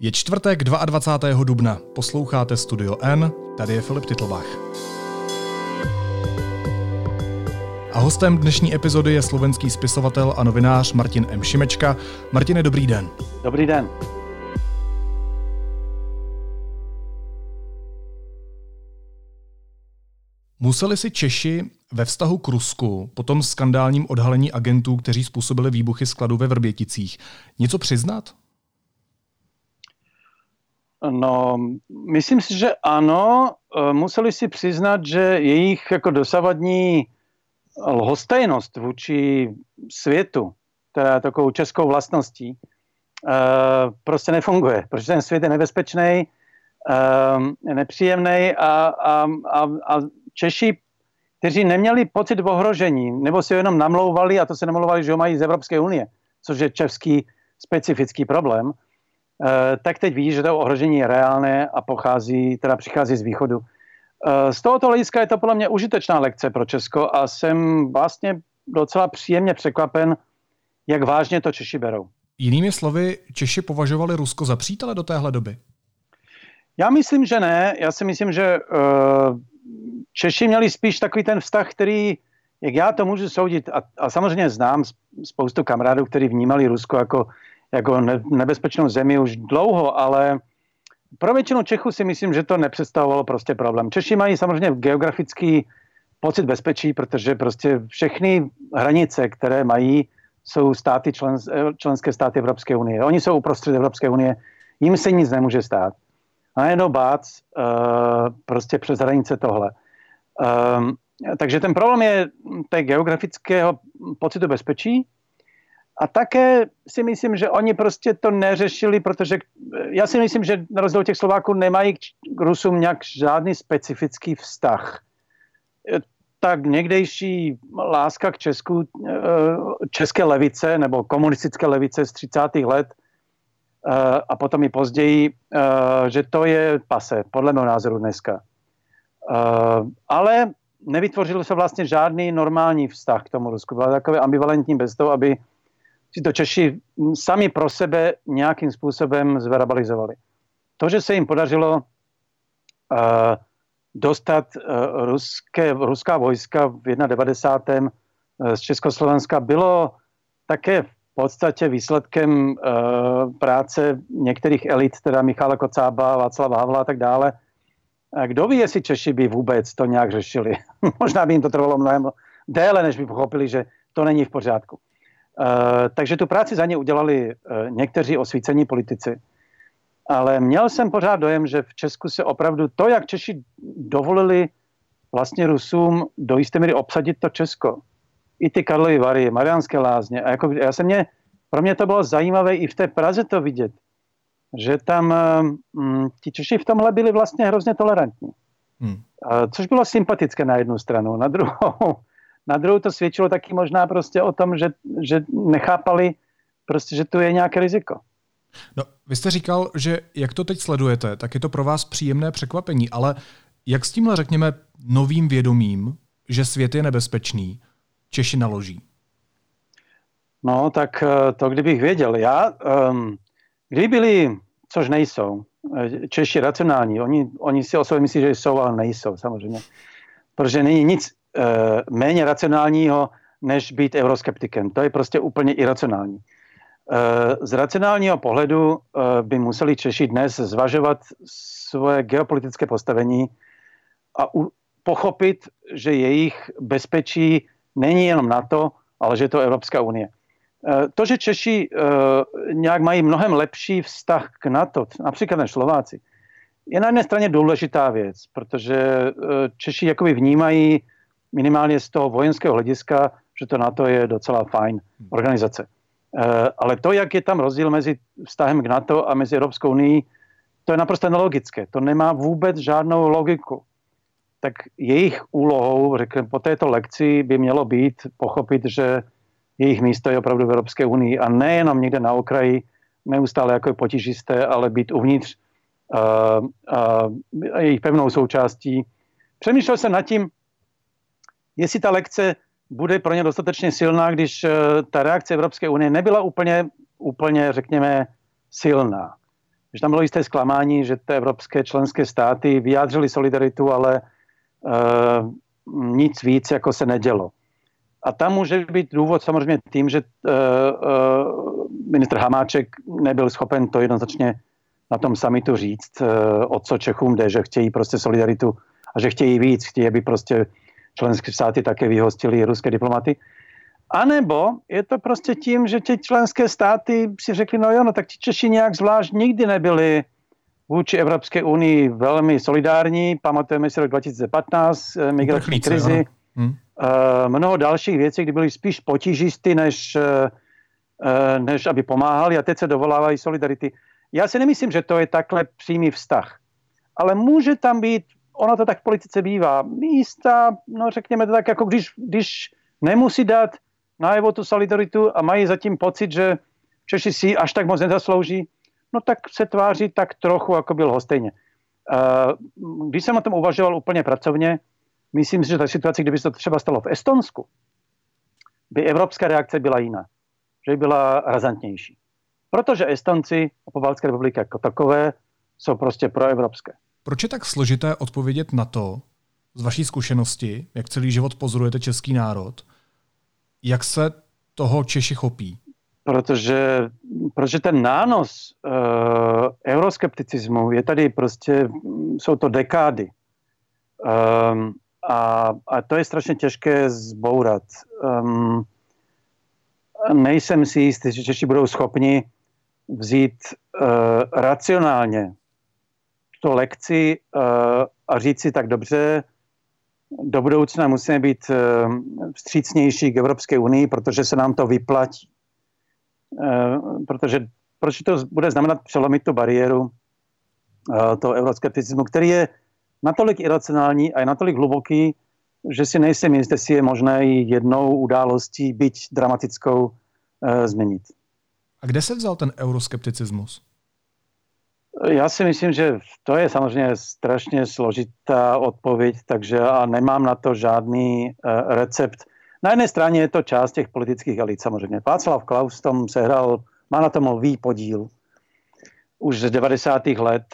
Je čtvrtek 22. dubna. Posloucháte Studio N, tady je Filip Titlbach. A hostem dnešní epizody je slovenský spisovatel a novinář Martin M. Šimečka. Martine, dobrý den. Dobrý den. Museli si Češi ve vztahu k Rusku po tom skandálním odhalení agentů, kteří způsobili výbuchy skladu ve Vrběticích, něco přiznat? No, myslím si, že ano. E, museli si přiznat, že jejich jako dosavadní lhostejnost vůči světu, teda takovou českou vlastností, e, prostě nefunguje, protože ten svět je nebezpečný, e, nepříjemný a, a, a, a Češi, kteří neměli pocit ohrožení, nebo si jenom namlouvali, a to se namlouvali, že ho mají z Evropské unie, což je český specifický problém, Eh, tak teď vidí, že to ohrožení je reálné a pochází, teda přichází z východu. Eh, z tohoto hlediska je to podle mě užitečná lekce pro Česko a jsem vlastně docela příjemně překvapen, jak vážně to Češi berou. Jinými slovy, Češi považovali Rusko za přítele do téhle doby? Já myslím, že ne. Já si myslím, že eh, Češi měli spíš takový ten vztah, který, jak já to můžu soudit, a, a samozřejmě znám spoustu kamarádů, kteří vnímali Rusko jako jako nebezpečnou zemi už dlouho, ale pro většinu Čechů si myslím, že to nepředstavovalo prostě problém. Češi mají samozřejmě geografický pocit bezpečí, protože prostě všechny hranice, které mají, jsou státy člen, členské státy Evropské unie. Oni jsou uprostřed Evropské unie, jim se nic nemůže stát. A najednou bác, uh, prostě přes hranice tohle. Um, takže ten problém je té geografického pocitu bezpečí, a také si myslím, že oni prostě to neřešili, protože já si myslím, že na rozdíl těch Slováků nemají k Rusům nějak žádný specifický vztah. Tak někdejší láska k Česku, eh, české levice nebo komunistické levice z 30. let eh, a potom i později, eh, že to je pase, podle mého názoru dneska. Ale nevytvořil se vlastně žádný normální vztah k tomu Rusku. Byl takový ambivalentní bez toho, aby si to Češi sami pro sebe nějakým způsobem zverabalizovali. To, že se jim podařilo uh, dostat uh, ruské, ruská vojska v 91. z Československa, bylo také v podstatě výsledkem uh, práce některých elit, teda Michala Kocába, Václava Havla a tak dále. A kdo ví, jestli Češi by vůbec to nějak řešili. Možná by jim to trvalo mnohem déle, než by pochopili, že to není v pořádku. Eh, takže tu práci za ně udělali eh, někteří osvícení politici. Ale měl jsem pořád dojem, že v Česku se opravdu to, jak Češi dovolili vlastně Rusům do jisté míry obsadit to Česko. I ty Karlovy Vary, Mariánské lázně. A jako, já jsem mě, pro mě to bylo zajímavé i v té Praze to vidět, že tam mm, ti Češi v tomhle byli vlastně hrozně tolerantní. Hmm. Což bylo sympatické na jednu stranu. Na druhou, na druhou to svědčilo taky možná prostě o tom, že, že nechápali prostě, že tu je nějaké riziko. No, vy jste říkal, že jak to teď sledujete, tak je to pro vás příjemné překvapení, ale jak s tímhle, řekněme, novým vědomím, že svět je nebezpečný, Češi naloží? No, tak eh, to kdybych věděl. Já, um, kdyby byli, což nejsou, eh, Češi racionální, oni, oni si o sobě myslí, že jsou, ale nejsou samozřejmě. Protože není nic méně racionálního, než být euroskeptikem. To je prostě úplně iracionální. Eh, z racionálního pohledu eh, by museli Češi dnes zvažovat svoje geopolitické postavení a pochopit, že jejich bezpečí není jenom NATO, ale že je to Evropská unie. To, že Češi nějak mají mnohem lepší vztah k NATO, například než Slováci, je na jedné straně důležitá věc, protože Češi jakoby vnímají minimálně z toho vojenského hlediska, že to NATO je docela fajn organizace. Eh, ale to, jak je tam rozdíl mezi vztahem k NATO a mezi Evropskou unii, to je naprosto nelogické. To nemá vůbec žádnou logiku. Tak jejich úlohou, řekněme, po této lekci by mělo být pochopit, že jejich místo je opravdu v Evropské unii a nejenom někde na okraji, neustále jako potížisté, ale být uvnitř uh, uh, jejich pevnou součástí. Přemýšlel jsem nad tím, jestli ta lekce bude pro ně dostatečně silná, když eh, ta reakce Evropské unie nebyla úplně, úplně řekněme, silná. že tam bylo jisté zklamání, že ty evropské členské státy vyjádřily solidaritu, ale uh, nic víc jako se nedělo. A tam může být důvod samozřejmě tím, že uh, uh, ministr Hamáček nebyl schopen to jednoznačně na tom samitu říct, uh, o co Čechům jde, že chtějí prostě solidaritu a že chtějí víc, chtějí, aby prostě členské státy také vyhostili ruské diplomaty. A nebo je to prostě tím, že ty členské státy si řekli, no jo, no tak ti Češi nějak zvlášť nikdy nebyli vůči Evropské unii velmi solidární. Pamatujeme si rok 2015, eh, migrační krizi, hmm. mnoho dalších věcí, kdy byly spíš potížisty, než, eh, než aby pomáhali a teď se dovolávají solidarity. Já si nemyslím, že to je takhle přímý vztah. Ale může tam být, ono to tak v politice bývá, místa, no řekněme to tak, jako když, když nemusí dát najevo tu solidaritu a mají zatím pocit, že Češi si až tak moc nezaslouží, no tak se tváří tak trochu, jako byl hostejně. Když jsem o tom uvažoval úplně pracovně, myslím si, že ta situace, kdyby se to třeba stalo v Estonsku, by evropská reakce byla jiná. Že by byla razantnější. Protože Estonci a Pobaltské republiky jako takové jsou prostě proevropské. Proč je tak složité odpovědět na to, z vaší zkušenosti, jak celý život pozorujete český národ, jak se toho Češi chopí? Protože, protože ten nános uh, euroskepticismu je tady prostě, jsou to dekády. Um, a, a to je strašně těžké zbourat. Um, nejsem si jistý, že Češi budou schopni vzít uh, racionálně to lekci uh, a říct si tak dobře, do budoucna musíme být eh, vstřícnější k Evropské unii, protože se nám to vyplatí. Eh, protože, proč to bude znamenat přelomit tu bariéru eh, toho euroskepticismu, který je natolik iracionální a je natolik hluboký, že si nejsem jistý, jestli je možné jednou událostí, byť dramatickou, změnit. A kde se vzal ten euroskepticismus? Já si myslím, že to je samozřejmě strašně složitá odpověď, takže a nemám na to žádný uh, recept. Na jedné straně je to část těch politických elit samozřejmě. Václav Klaus tom sehrál, má na tom lvý podíl už z 90. let.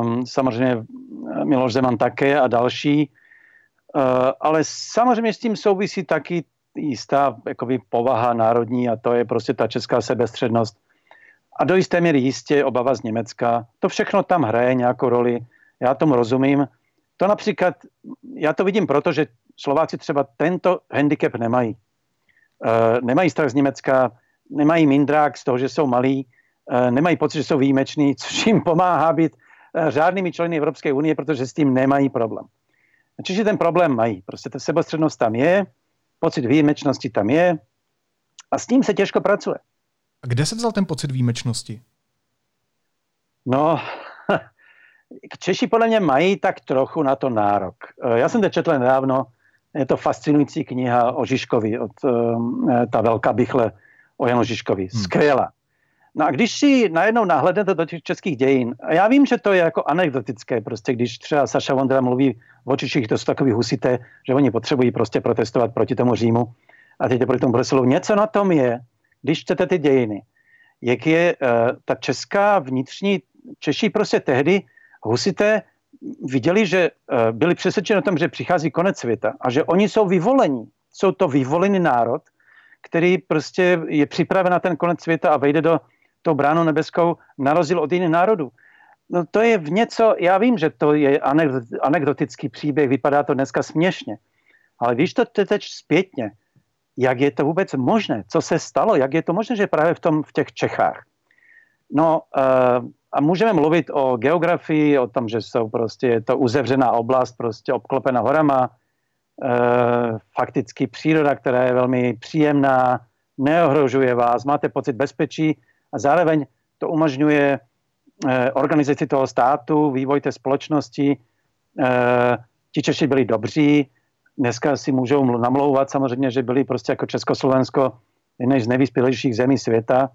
Um, samozřejmě Miloš Zeman také a další. Uh, ale samozřejmě s tím souvisí taky jistá jakoby, povaha národní a to je prostě ta česká sebestřednost a do jisté míry jistě obava z Německa. To všechno tam hraje nějakou roli, já tomu rozumím. To například, já to vidím proto, že Slováci třeba tento handicap nemají. E, nemají strach z Německa, nemají mindrák z toho, že jsou malí, e, nemají pocit, že jsou výjimeční, což jim pomáhá být e, řádnými členy Evropské unie, protože s tím nemají problém. Čiže ten problém mají. Prostě ta sebostřednost tam je, pocit výjimečnosti tam je a s tím se těžko pracuje. A kde se vzal ten pocit výjimečnosti? No, Češi podle mě mají tak trochu na to nárok. Eh, já jsem to četl nedávno, je to fascinující kniha o Žižkovi, od, eh, ta velká bychle o Janu Žižkovi. Hmm. Skvělá. No a když si najednou nahlednete do těch českých dějin, a já vím, že to je jako anekdotické, prostě když třeba Saša Vondra mluví o Češích, to jsou takový husité, že oni potřebují prostě protestovat proti tomu Římu a teď proti tomu Bruselu. Něco na tom je, když čtete ty dějiny, jak je uh, ta česká vnitřní, Češi prostě tehdy husité viděli, že uh, byli přesvědčeni o tom, že přichází konec světa a že oni jsou vyvolení. Jsou to vyvolený národ, který prostě je připraven na ten konec světa a vejde do tou bránu nebeskou na rozdíl od jiných národů. No to je v něco, já vím, že to je anekdotický příběh, vypadá to dneska směšně, ale když to teď zpětně, jak je to vůbec možné, co se stalo, jak je to možné, že právě v, tom, v těch Čechách. No uh, a můžeme mluvit o geografii, o tom, že jsou prostě, je to uzevřená oblast, prostě obklopena horama, uh, fakticky příroda, která je velmi příjemná, neohrožuje vás, máte pocit bezpečí a zároveň to umožňuje uh, organizaci toho státu, vývoj té společnosti. Ti Češi byli dobří, dneska si můžou namlouvat samozřejmě, že byli prostě jako Československo jedné z nejvyspělejších zemí světa.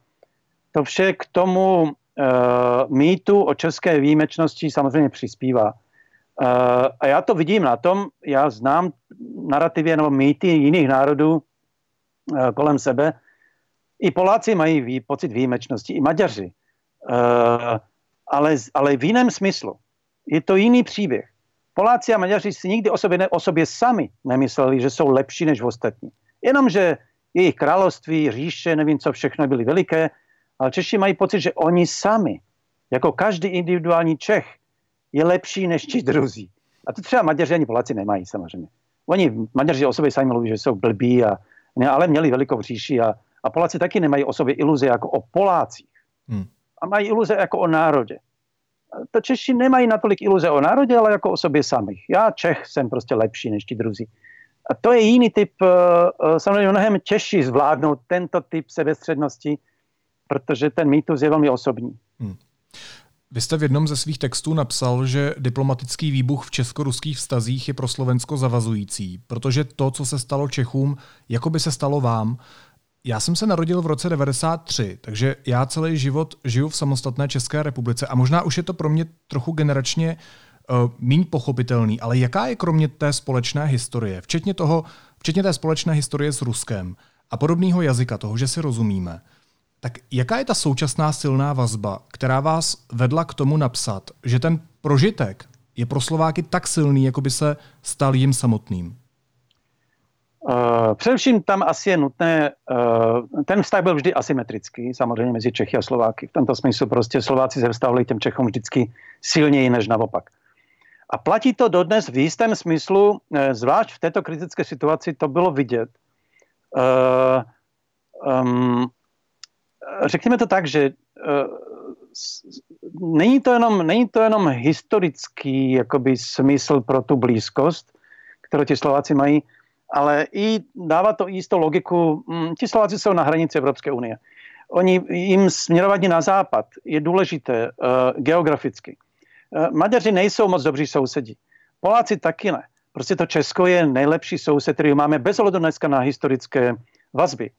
To vše k tomu uh, mýtu o české výjimečnosti samozřejmě přispívá. Uh, a já to vidím na tom, já znám narrativy nebo mýty jiných národů uh, kolem sebe. I Poláci mají vý, pocit výjimečnosti, i Maďaři. Uh, ale, ale v jiném smyslu. Je to jiný příběh. Poláci a Maďaři si nikdy o sobě, ne, o sobě sami nemysleli, že jsou lepší než ostatní. Jenomže jejich království, říše, nevím co všechno, byly veliké, ale Češi mají pocit, že oni sami, jako každý individuální Čech, je lepší než ti druzí. A to třeba Maďaři ani Poláci nemají samozřejmě. Oni, Maďaři o sobě sami mluví, že jsou blbí, a, ne, ale měli velikou říši a, a Poláci taky nemají o sobě iluze jako o Polácích. Hmm. A mají iluze jako o národě. To Češi nemají natolik iluze o národě, ale jako o sobě samých. Já Čech jsem prostě lepší než ti druzí. A to je jiný typ, eh, eh, samozřejmě mnohem těžší zvládnout tento typ sebestřednosti, protože ten mýtus je velmi osobní. Hmm. Vy jste v jednom ze svých textů napsal, že diplomatický výbuch v česko-ruských vztazích je pro Slovensko zavazující, protože to, co se stalo Čechům, jako by se stalo vám. Já jsem se narodil v roce 93, takže já celý život žiju v samostatné České republice a možná už je to pro mě trochu generačně uh, míň pochopitelný, ale jaká je kromě té společné historie, včetně, toho, včetně té společné historie s Ruskem a podobného jazyka, toho, že si rozumíme, tak jaká je ta současná silná vazba, která vás vedla k tomu napsat, že ten prožitek je pro Slováky tak silný, jako by se stal jim samotným? Uh, především tam asi je nutné, uh, ten vztah byl vždy asymetrický, samozřejmě mezi Čechy a Slováky. V tomto smyslu prostě Slováci se vztahovali těm Čechům vždycky silněji než naopak. A platí to dodnes v jistém smyslu, uh, zvlášť v této kritické situaci to bylo vidět. Řekněme to tak, že není to jenom, není to jenom historický jakoby, smysl pro tu blízkost, kterou ti Slováci mají, ale i dává to jistou logiku. Mm, ti Slováci jsou na hranici Evropské unie. Oni jim směrování na západ je důležité uh, geograficky. Uh, Maďaři nejsou moc dobří sousedí. Poláci taky ne. Prostě to Česko je nejlepší soused, který máme bez ohledu dneska na historické vazby.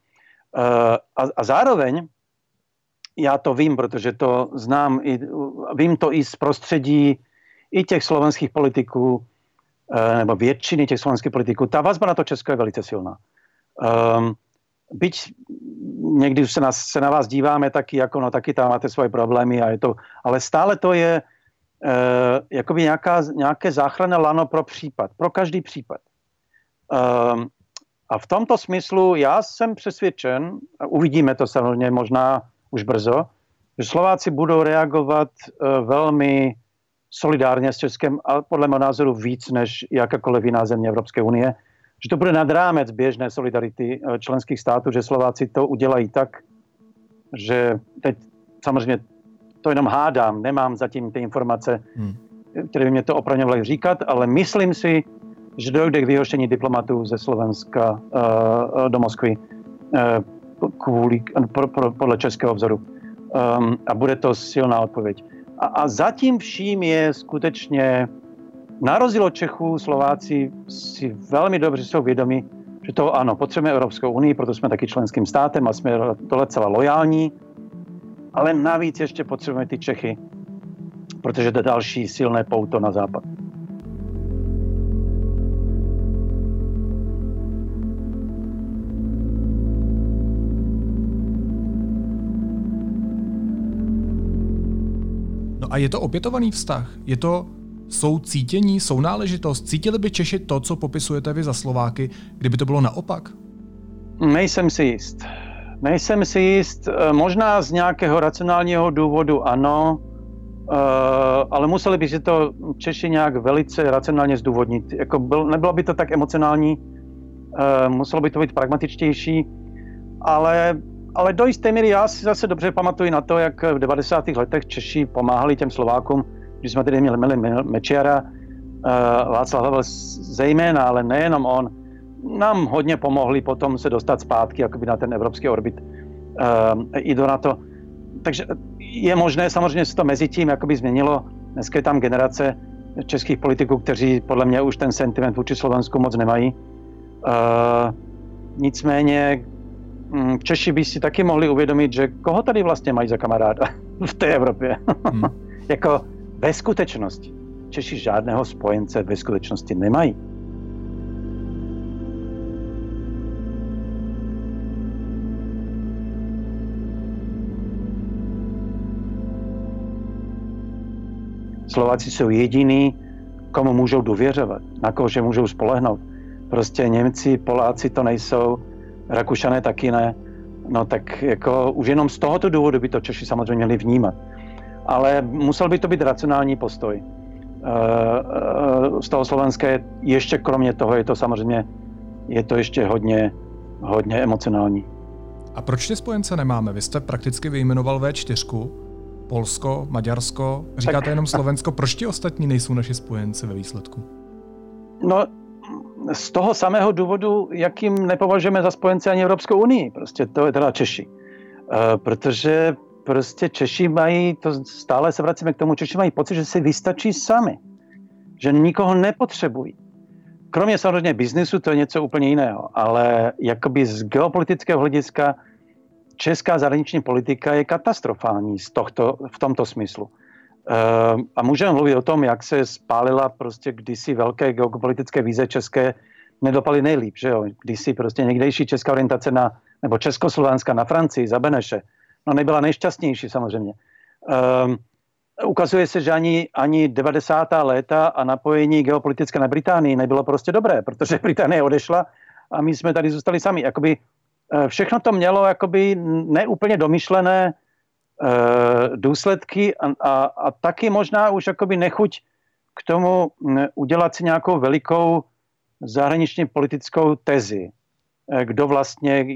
Uh, a, a zároveň, já to vím, protože to znám, i, vím to i z prostředí i těch slovenských politiků, nebo většiny těch slovenských politiků, ta vazba na to Česko je velice silná. Um, byť někdy se na, se na vás díváme taky, jako no taky tam máte svoje problémy a je to, ale stále to je uh, jakoby nějaká, nějaké záchranné lano pro případ, pro každý případ. Um, a v tomto smyslu já jsem přesvědčen, a uvidíme to samozřejmě možná už brzo, že Slováci budou reagovat uh, velmi solidárně s Českem a podle mého názoru víc než jakákoliv jiná země Evropské unie. Že to bude nad rámec běžné solidarity eh, členských států, že Slováci to udělají tak, že teď samozřejmě to jenom hádám, nemám zatím ty informace, hmm. které by mě to opravňovaly říkat, ale myslím si, že dojde k vyhoštění diplomatů ze Slovenska uh, do Moskvy uh, kvůli, pro, pro, podle českého vzoru. Um, a bude to silná odpověď. A, a zatím vším je skutečně, na rozdíl od Čechů, Slováci si velmi dobře jsou vědomi, že to ano, potřebujeme Evropskou unii, proto jsme taky členským státem a jsme tohle celá lojální, ale navíc ještě potřebujeme ty Čechy, protože to je další silné pouto na západ. A je to opětovaný vztah? Je to soucítění, sounáležitost? Cítili by Češi to, co popisujete vy za Slováky, kdyby to bylo naopak? Nejsem si jist. Nejsem si jist. Eh, možná z nějakého racionálního důvodu ano, eh, ale museli by si to Češi nějak velice racionálně zdůvodnit. Jako byl, nebylo by to tak emocionální, eh, muselo by to být pragmatičtější, ale ale do jisté míry já si zase dobře pamatuju na to, jak v 90. letech Češi pomáhali těm Slovákům, když jsme tedy měli, měli Mečiara, uh, Václav Havel zejména, ale nejenom on, nám hodně pomohli potom se dostat zpátky jakoby na ten evropský orbit uh, i do NATO. Takže je možné, samozřejmě se to mezi tím jakoby změnilo. Dneska je tam generace českých politiků, kteří podle mě už ten sentiment vůči Slovensku moc nemají. Uh, nicméně, Češi by si taky mohli uvědomit, že koho tady vlastně mají za kamaráda v té Evropě. Hmm. jako ve skutečnosti. Češi žádného spojence ve skutečnosti nemají. Slováci jsou jediní, komu můžou důvěřovat, na koho můžou spolehnout. Prostě Němci, Poláci to nejsou, Rakušané taky ne. No tak jako už jenom z tohoto důvodu by to Češi samozřejmě měli vnímat. Ale musel by to být racionální postoj. Eh, eh, z toho slovenské ještě kromě toho je to samozřejmě je to ještě hodně, hodně emocionální. A proč ty spojence nemáme? Vy jste prakticky vyjmenoval V4, Polsko, Maďarsko, říkáte tak, jenom Slovensko. Proč ti ostatní nejsou naši spojenci ve výsledku? No, z toho samého důvodu, jakým nepovažujeme za spojence ani Evropskou unii. Prostě to je teda Češi. Uh, protože prostě Češi mají, to stále se vracíme k tomu, Češi mají pocit, že si vystačí sami. Že nikoho nepotřebují. Kromě samozřejmě biznesu, to je něco úplně jiného, ale jakoby z geopolitického hlediska česká zahraniční politika je katastrofální z tohto, v tomto smyslu. Uh, a můžeme mluvit o tom, jak se spálila prostě kdysi velké geopolitické víze české nedopaly nejlíp, že jo? Kdysi prostě někdejší česká orientace na, nebo Československa na Francii za Beneše, no nebyla nejšťastnější samozřejmě. Um, ukazuje se, že ani, ani 90. léta a napojení geopolitické na Británii nebylo prostě dobré, protože Británie odešla a my jsme tady zůstali sami. Jakoby eh, všechno to mělo jakoby neúplně domyšlené důsledky a, a, a taky možná už jakoby nechuť k tomu udělat si nějakou velikou zahraničně politickou tezi. Eh, kdo vlastně,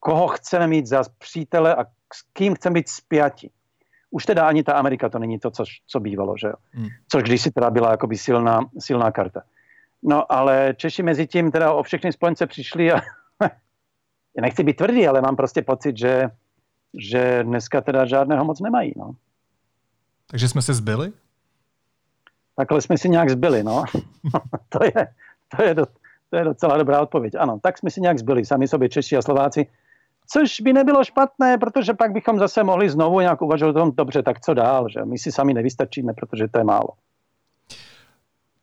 koho chceme mít za přítele a s kým chceme být spjati už teda ani ta Amerika to není to, co, co bývalo, že jo. Hmm. Což když si teda byla jakoby silná, silná karta. No ale Češi mezi tím teda o všechny spojence přišli a já nechci být tvrdý, ale mám prostě pocit, že, že dneska teda žádného moc nemají, no. Takže jsme se zbyli? Takhle jsme si nějak zbyli, no. to, je, to, je do, to je docela dobrá odpověď. Ano, tak jsme si nějak zbyli, sami sobě Češi a Slováci. Což by nebylo špatné, protože pak bychom zase mohli znovu nějak uvažovat o tom, dobře, tak co dál, že my si sami nevystačíme, protože to je málo.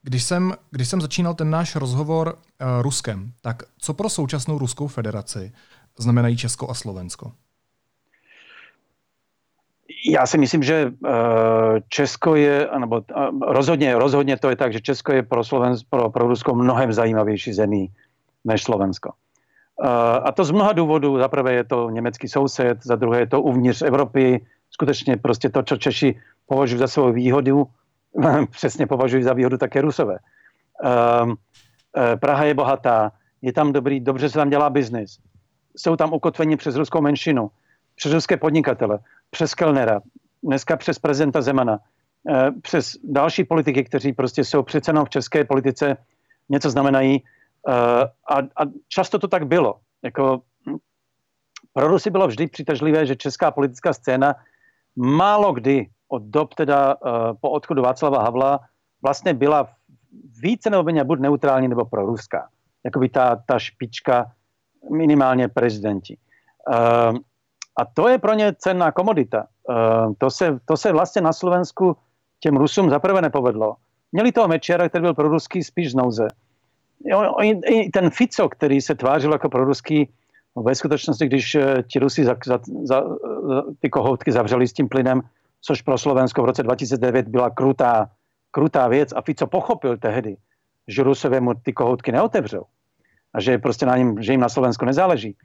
Když jsem, když jsem začínal ten náš rozhovor uh, Ruskem, tak co pro současnou Ruskou federaci znamenají Česko a Slovensko? Já si myslím, že uh, Česko je, nebo uh, rozhodně, rozhodně to je tak, že Česko je pro, Slovensko, pro, pro Rusko mnohem zajímavější zemí než Slovensko. A to z mnoha důvodů. Za prvé je to německý soused, za druhé je to uvnitř Evropy. Skutečně prostě to, co Češi považují za svou výhodu, přesně považují za výhodu také Rusové. Um, Praha je bohatá, je tam dobrý, dobře se tam dělá biznis. Jsou tam ukotveni přes ruskou menšinu, přes ruské podnikatele, přes Kellnera, dneska přes prezidenta Zemana, e, přes další politiky, kteří prostě jsou přece jenom v české politice něco znamenají Eh, a, a často to tak bylo. Jako, hm, pro Rusy bylo vždy přitažlivé, že česká politická scéna málo kdy od dob teda uh, po odchodu Václava Havla vlastně byla více nebo méně buď neutrální nebo proruská. Jakoby ta, ta špička minimálně prezidenti. A to je pro ně cenná komodita. Uh, to, se, to se vlastně na Slovensku těm Rusům zaprvé nepovedlo. Měli toho Mečera, který byl pro ruský spíš z nouze ten Fico, který se tvářil jako proruský, no ve skutečnosti, když eh, ti Rusi za, za, za, ty kohoutky zavřeli s tím plynem, což pro Slovensko v roce 2009 byla krutá, krutá věc a Fico pochopil tehdy, že Rusové mu ty kohoutky neotevřou a že prostě na ním, že jim na Slovensku nezáleží,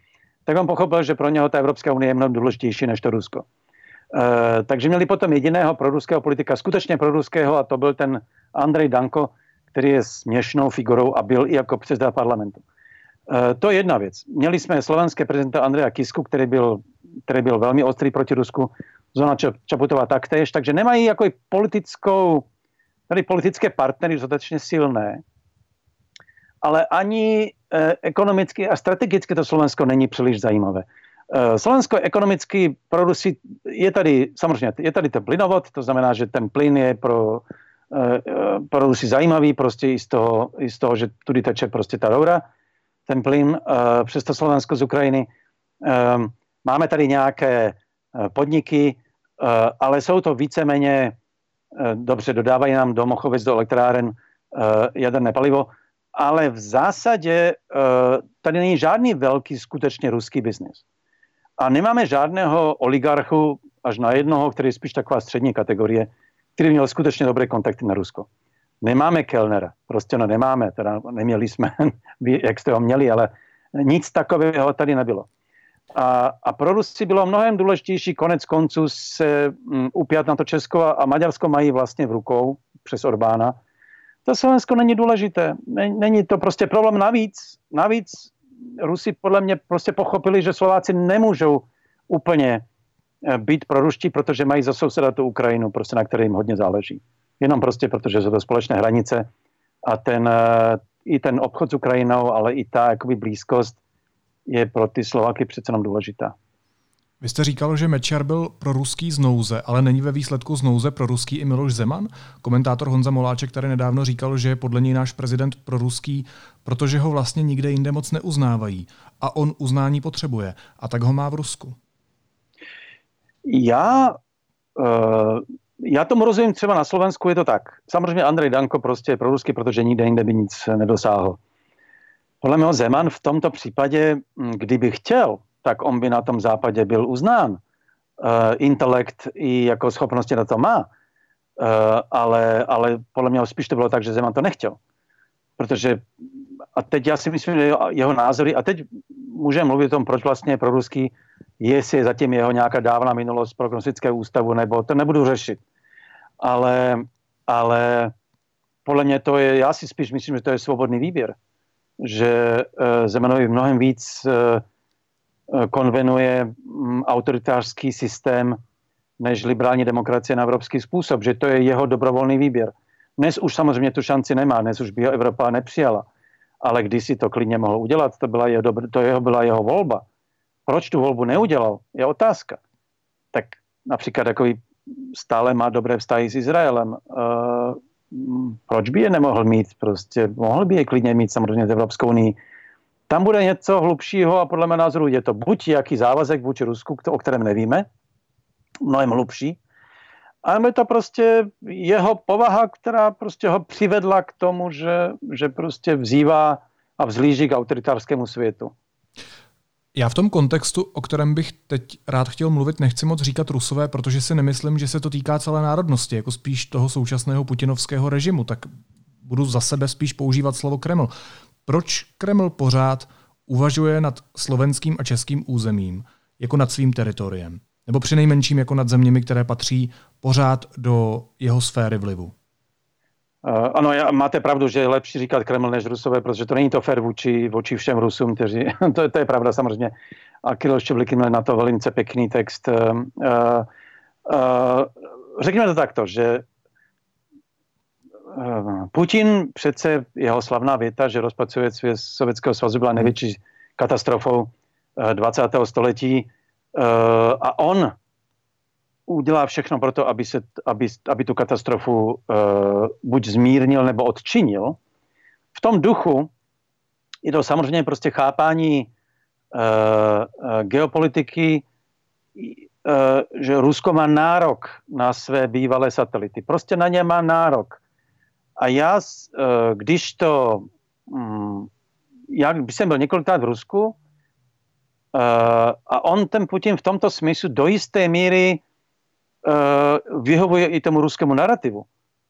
tak on pochopil, že pro něho ta Evropská unie je mnohem důležitější než to Rusko. E, takže měli potom jediného proruského politika, skutečně proruského, a to byl ten Andrej Danko, který je směšnou figurou a byl i jako předseda parlamentu. E, to je jedna věc. Měli jsme slovenské prezidenta Andreja Kisku, který byl, který byl velmi ostrý proti Rusku, Zona Čaputová taktéž, takže nemají jako politickou, tady politické partnery dostatečně silné, ale ani ekonomicky a strategicky to Slovensko není příliš zajímavé. E, Slovensko ekonomicky pro Rusy je tady, samozřejmě, je tady ten plynovod, to znamená, že ten plyn je pro Eh, pro Rusy zajímavý, prostě i z toho, i z toho že tudy teče prostě ta roura, ten plyn eh, přes to Slovensko z Ukrajiny. Ehm, máme tady nějaké eh, podniky, ale jsou to víceméně, dobře, dodávají nám do Mochovec, do elektráren jaderné palivo, ale v zásadě tady není žádný velký skutečně ruský biznis. A nemáme žádného oligarchu až na jednoho, který je spíš taková střední kategorie, který měl skutečně dobré kontakty na Rusko. Nemáme Kellnera, prostě no nemáme, teda neměli jsme, jak jste ho měli, ale nic takového tady nebylo. A, a pro Rusy bylo mnohem důležitější konec konců se um, upět na to Česko a, a Maďarsko mají vlastně v rukou přes Orbána. To Slovensko není důležité. Není to prostě problém navíc. Navíc Rusi podle mě prostě pochopili, že Slováci nemůžou úplně eh, být proruští, protože mají za souseda tu Ukrajinu, prostě na které jim hodně záleží. Jenom prostě protože jsou to společné hranice a ten, eh, i ten obchod s Ukrajinou, ale i ta jakoby blízkost je pro ty Slováky přece jenom důležitá. Vy jste říkal, že Mečar byl pro ruský znouze, ale není ve výsledku znouze pro ruský i Miloš Zeman? Komentátor Honza Moláček tady nedávno říkal, že je podle něj náš prezident pro ruský, protože ho vlastně nikde jinde moc neuznávají. A on uznání potřebuje. A tak ho má v Rusku. Já, uh, já tomu rozumím třeba na Slovensku, je to tak. Samozřejmě Andrej Danko prostě je pro ruský, protože nikde jinde by nic nedosáhl. Podle mě Zeman v tomto případě, hm, kdyby chtěl, tak on by na tom západě byl uznán. Uh, intelekt i jako schopnosti na to má. Uh, ale, ale podle mě spíš to bylo tak, že Zeman to nechtěl. Protože a teď já si myslím, že jeho, názory, a teď můžeme mluvit o tom, proč vlastně pro ruský, jestli je zatím jeho nějaká dávná minulost prognostické ústavu, nebo to nebudu řešit. Ale, ale podle mě to je, já si spíš myslím, že to je svobodný výběr. Že uh, Zemanovi mnohem víc Eh, konvenuje mm, autoritářský systém než liberální demokracie na evropský způsob, že to je jeho dobrovolný výběr. Dnes už samozřejmě tu šanci nemá, dnes už by ho Evropa nepřijala. Ale když si to klidně mohl udělat, to byla jeho, to jeho, byla jeho volba. Proč tu volbu neudělal, je otázka. Tak například takový stále má dobré vztahy s Izraelem. Uh, proč by je nemohl mít? Prostě mohl by je klidně mít samozřejmě z Evropskou unii tam bude něco hlubšího a podle mého názoru je to buď jaký závazek vůči Rusku, o kterém nevíme, mnohem hlubší, ale je to prostě jeho povaha, která prostě ho přivedla k tomu, že, že prostě vzývá a vzlíží k autoritářskému světu. Já v tom kontextu, o kterém bych teď rád chtěl mluvit, nechci moc říkat rusové, protože si nemyslím, že se to týká celé národnosti, jako spíš toho současného putinovského režimu, tak budu za sebe spíš používat slovo Kreml. Proč Kreml pořád uvažuje nad slovenským a českým územím jako nad svým teritoriem? Nebo přinejmenším jako nad zeměmi, které patří pořád do jeho sféry vlivu? Uh, ano, máte pravdu, že je lepší říkat Kreml než Rusové, protože to není to fér vůči, vůči všem Rusům, kteří, to, to je pravda samozřejmě. A Kirill Štěvliky měl na to velice pěkný text. Uh, uh, řekněme to takto, že Eh, Putin přece jeho slavná věta, že rozpad Sovětského svazu byla největší katastrofou 20. Eh, století eh, a on udělá všechno pro to, aby, se, aby, aby tu katastrofu buď zmírnil nebo odčinil. V tom duchu je to samozřejmě prostě chápání geopolitiky, že Rusko má nárok na své bývalé satelity. Prostě na ně má nárok. A já, eh, když to, mm, já jsem byl několikrát v Rusku eh, a on, ten Putin v tomto smyslu do jisté míry eh, vyhovuje i tomu ruskému narrativu.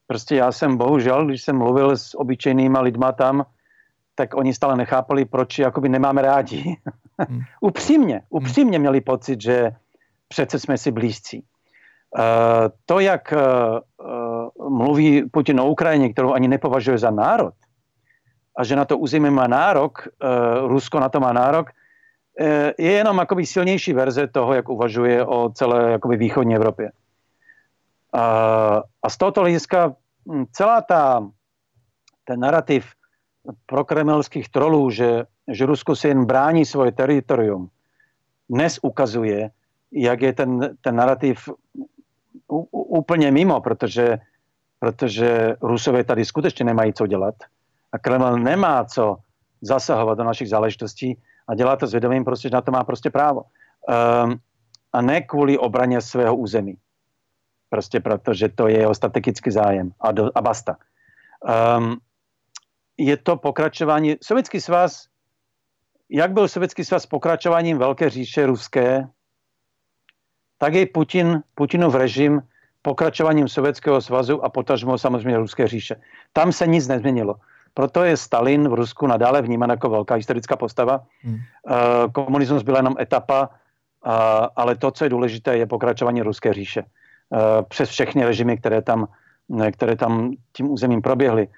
Prostě já jsem bohužel, když jsem mluvil s obyčejnýma lidma tam, tak oni stále nechápali, proč jakoby nemáme rádi. Hmm. upřímně, upřímně měli pocit, že přece jsme si blízcí. Uh, to, jak uh, mluví Putin o Ukrajině, kterou ani nepovažuje za národ, a že na to území má nárok, uh, Rusko na to má nárok, uh, je jenom jakoby silnější verze toho, jak uvažuje o celé jakoby východní Evropě. Uh, a z tohoto hlediska hm, celá ta, ten narrativ prokremelských trolů, že, že Rusko si jen brání svoje teritorium, dnes ukazuje, jak je ten, ten narrativ úplně mimo, protože protože Rusové tady skutečně nemají co dělat a Kreml nemá co zasahovat do našich záležitostí a dělá to s vědomím, prostě, že na to má prostě právo. Um, a ne kvůli obraně svého území. Prostě protože to je jeho strategický zájem a, do, a basta. Um, je to pokračování, Sovětský svaz, jak byl Sovětský svaz pokračováním velké říše ruské, tak je Putin, Putinův režim pokračováním Sovětského svazu a potažmo samozřejmě Ruské říše. Tam se nic nezměnilo. Proto je Stalin v Rusku nadále vnímán jako velká historická postava. Hmm. Eh, komunismus byla jenom etapa, ale to, co je důležité, je pokračování Ruské říše. Eh, přes všechny režimy, které tam, které tam tím územím proběhly.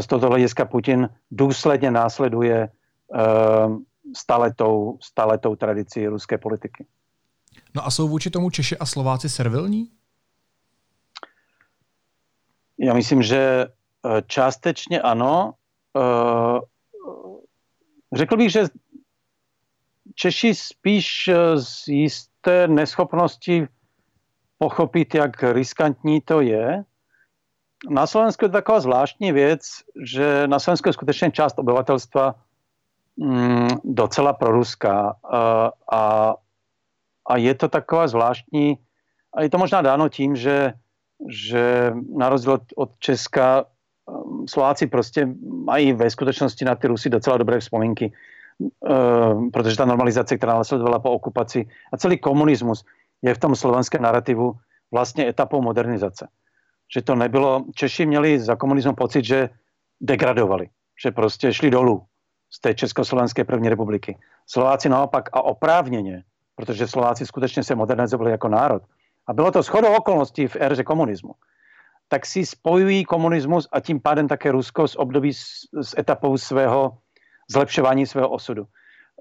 Z tohoto hlediska Putin důsledně následuje staletou, staletou tradici ruské politiky. No a jsou vůči tomu Češi a Slováci servilní? Já myslím, že eh, částečně ano. Eh, řekl bych, že Češi spíš eh, z jisté neschopnosti pochopit, jak riskantní to je. Na Slovensku je taková zvláštní věc, že na Slovensku je skutečně část obyvatelstva mm, docela proruská a, a je to taková zvláštní, a je to možná dáno tím, že že na rozdíl od, Česka um, Slováci prostě mají ve skutečnosti na ty Rusy docela dobré vzpomínky, uh, protože ta normalizace, která následovala po okupaci a celý komunismus je v tom slovenském narrativu vlastně etapou modernizace. Že to nebylo, Češi měli za komunismu pocit, že degradovali, že prostě šli dolů z té Československé první republiky. Slováci naopak a oprávněně, protože Slováci skutečně se modernizovali jako národ, a bylo to shodou okolností v éře komunismu, tak si spojují komunismus a tím pádem také Rusko s období s, s etapou svého zlepšování svého osudu.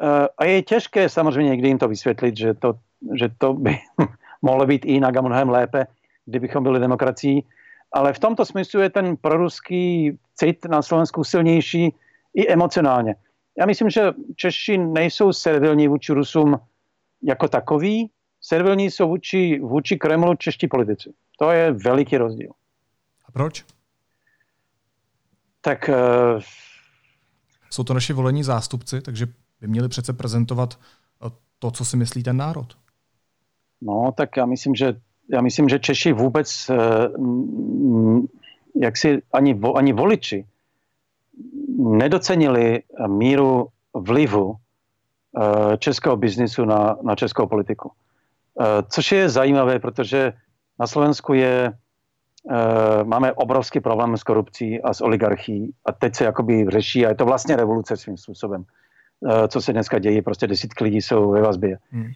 Eh, a je těžké samozřejmě někdy jim to vysvětlit, že to, že to by mohlo být i jinak a mnohem lépe, kdybychom byli demokracií. Ale v tomto smyslu je ten proruský cit na Slovensku silnější i emocionálně. Já myslím, že Češi nejsou servilní vůči Rusům jako takový, servilní jsou vůči, vůči Kremlu čeští politici. To je veliký rozdíl. A proč? Tak... Uh, jsou to naši volení zástupci, takže by měli přece prezentovat eh, to, co si myslí ten národ. No, tak já myslím, že, já myslím, že Češi vůbec, uh, jak si ani, ani voliči, nedocenili míru vlivu českého biznisu na, na českou politiku. Eh, což je zajímavé, protože na Slovensku je, eh, máme obrovský problém s korupcí a s oligarchií a teď se jakoby řeší a je to vlastně revoluce svým způsobem, eh, co se dneska děje, prostě desítky lidí jsou ve vazbě. Hmm.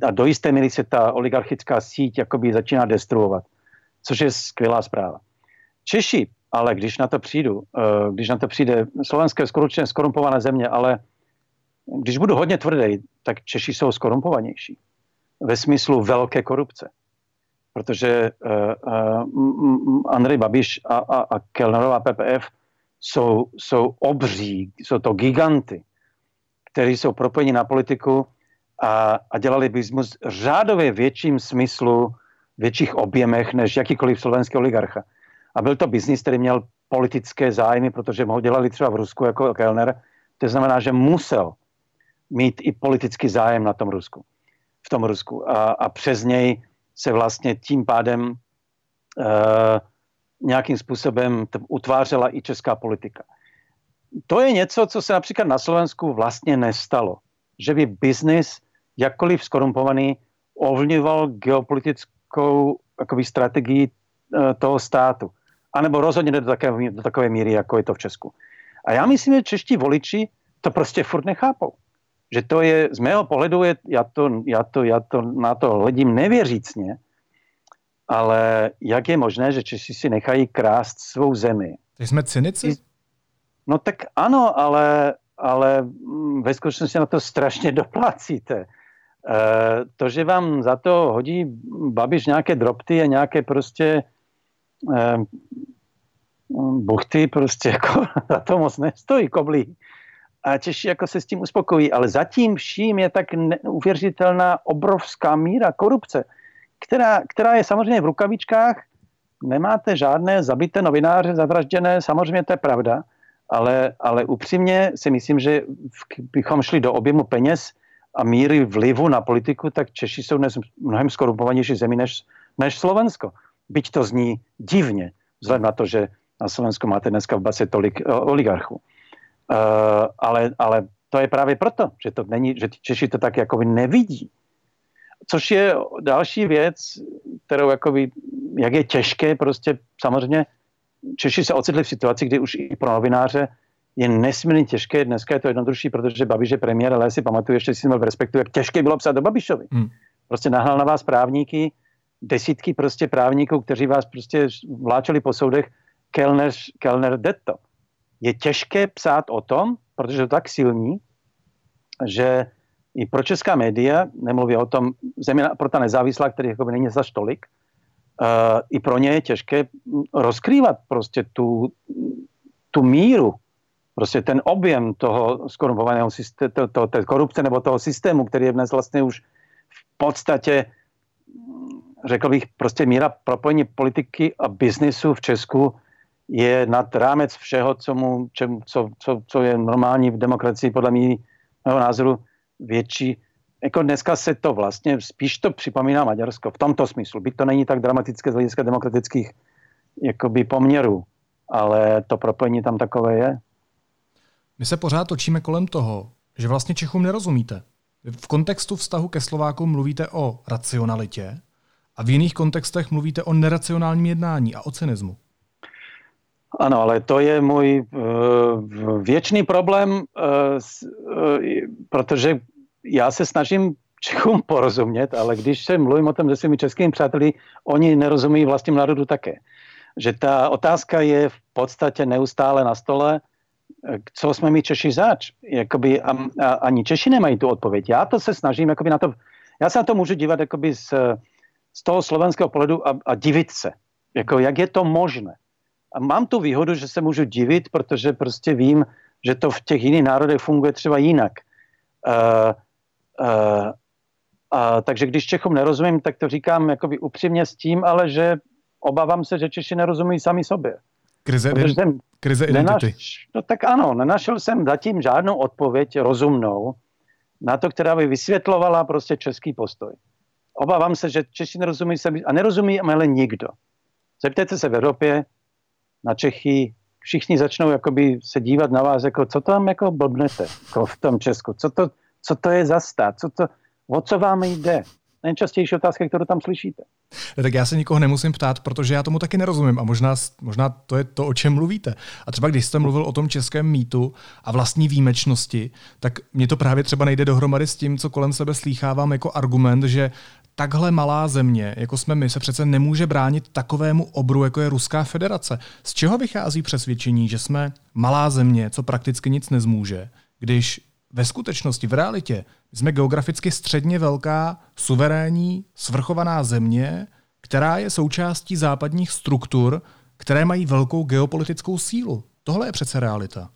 A do jisté míry se ta oligarchická síť jakoby začíná destruovat, což je skvělá zpráva. Češi, ale když na to přijdu, když na to přijde, Slovensko je skutečně skorumpované země, ale když budu hodně tvrdý, tak Češi jsou skorumpovanější ve smyslu velké korupce. Protože uh, uh, Andrej Babiš a, a, a Kellnerová PPF jsou, jsou obří, jsou to giganty, kteří jsou propojeni na politiku a, a dělali biznis řádově větším smyslu, větších objemech než jakýkoliv slovenský oligarcha. A byl to biznis, který měl politické zájmy, protože ho dělali třeba v Rusku jako Kellner. To znamená, že musel mít i politický zájem na tom Rusku v tom Rusku. A, a přes něj se vlastně tím pádem e, nějakým způsobem utvářela i česká politika. To je něco, co se například na Slovensku vlastně nestalo. Že by biznis, jakkoliv skorumpovaný, ovlivňoval geopolitickou jakoby, strategii e, toho státu. A nebo rozhodně do takové, do takové míry, jako je to v Česku. A já myslím, že čeští voliči to prostě furt nechápou že to je, z mého pohledu, je, já, to, já, to, já to na to hledím nevěřícně, ale jak je možné, že Češi si nechají krást svou zemi? Takže jsme cynici? No tak ano, ale, ale ve skutečnosti na to strašně doplácíte. E, to, že vám za to hodí Babiš nějaké dropty a nějaké prostě e, buchty, prostě jako za to moc nestojí koblí a Češi jako se s tím uspokojí, ale zatím vším je tak neuvěřitelná obrovská míra korupce, která, která je samozřejmě v rukavičkách, nemáte žádné zabité novináře, zavražděné, samozřejmě to je pravda, ale, ale upřímně si myslím, že bychom šli do objemu peněz a míry vlivu na politiku, tak Češi jsou dnes mnohem skorupovanější zemi než, než Slovensko. Byť to zní divně, vzhledem na to, že na Slovensku máte dneska v base tolik oligarchů. Uh, ale, ale to je právě proto, že to není, že Češi to tak jako nevidí. což je další věc, kterou jakoby, jak je těžké prostě samozřejmě Češi se ocitli v situaci, kdy už i pro novináře je nesmírně těžké, dneska je to jednodušší, protože Babiš je premiér, ale já si pamatuju, ještě si měl v respektu, jak těžké bylo psát do Babišovi. Hmm. Prostě nahnal na vás právníky, desítky prostě právníků, kteří vás prostě vláčeli po soudech, Kellner, Kellner detto. Je těžké psát o tom, protože je to tak silní, že i pro česká média, nemluví o tom, země pro ta nezávislá, který jako není za tolik, uh, i pro ně je těžké rozkrývat prostě tu, tu míru, prostě ten objem toho skorumpovaného systému, to, to, té korupce nebo toho systému, který je dnes vlastně už v podstatě, řekl bych, prostě míra propojení politiky a biznisu v Česku je nad rámec všeho, co, mu, čem, co, co, co je normální v demokracii, podle mého názoru, větší. Jako dneska se to vlastně, spíš to připomíná Maďarsko v tomto smyslu. Byť to není tak dramatické z hlediska demokratických jakoby poměrů, ale to propojení tam takové je. My se pořád točíme kolem toho, že vlastně Čechům nerozumíte. V kontextu vztahu ke Slovákům mluvíte o racionalitě a v jiných kontextech mluvíte o neracionálním jednání a o cynismu. Ano, ale to je můj uh, věčný problém, uh, uh, protože já se snažím Čechům porozumět, ale když se mluvím o tom se svými českými přáteli, oni nerozumí vlastním národu také. Že ta otázka je v podstatě neustále na stole, co jsme my Češi zač. Jakoby, a, a, ani Češi nemají tu odpověď. Já to se snažím jakoby na to, já se na to můžu dívat jakoby z, z toho slovenského pohledu a, a divit se. Jako, jak je to možné? A mám tu výhodu, že se můžu divit, protože prostě vím, že to v těch jiných národech funguje třeba jinak. Uh, uh, uh, takže když Čechům nerozumím, tak to říkám jakoby upřímně s tím, ale že obávám se, že Češi nerozumí sami sobě. Krize, jsem, krize identity. Nenaš, no tak ano, nenašel jsem zatím žádnou odpověď rozumnou na to, která by vysvětlovala prostě český postoj. Obávám se, že Češi nerozumí sami, a nerozumí ale nikdo. Zeptejte se v Evropě, na Čechy, všichni začnou jakoby se dívat na vás, jako co tam jako blbnete jako v tom Česku, co to, co to je za stát, co to, o co vám jde. Nejčastější otázka, kterou tam slyšíte. Tak já se nikoho nemusím ptát, protože já tomu taky nerozumím a možná, možná to je to, o čem mluvíte. A třeba když jste mluvil o tom českém mýtu a vlastní výjimečnosti, tak mně to právě třeba nejde dohromady s tím, co kolem sebe slýchávám jako argument, že takhle malá země, jako jsme my, se přece nemůže bránit takovému obru, jako je Ruská federace. Z čeho vychází přesvědčení, že jsme malá země, co prakticky nic nezmůže, když ve skutečnosti, v realitě, jsme geograficky středně velká, suverénní, svrchovaná země, která je součástí západních struktur, které mají velkou geopolitickou sílu. Tohle je přece realita.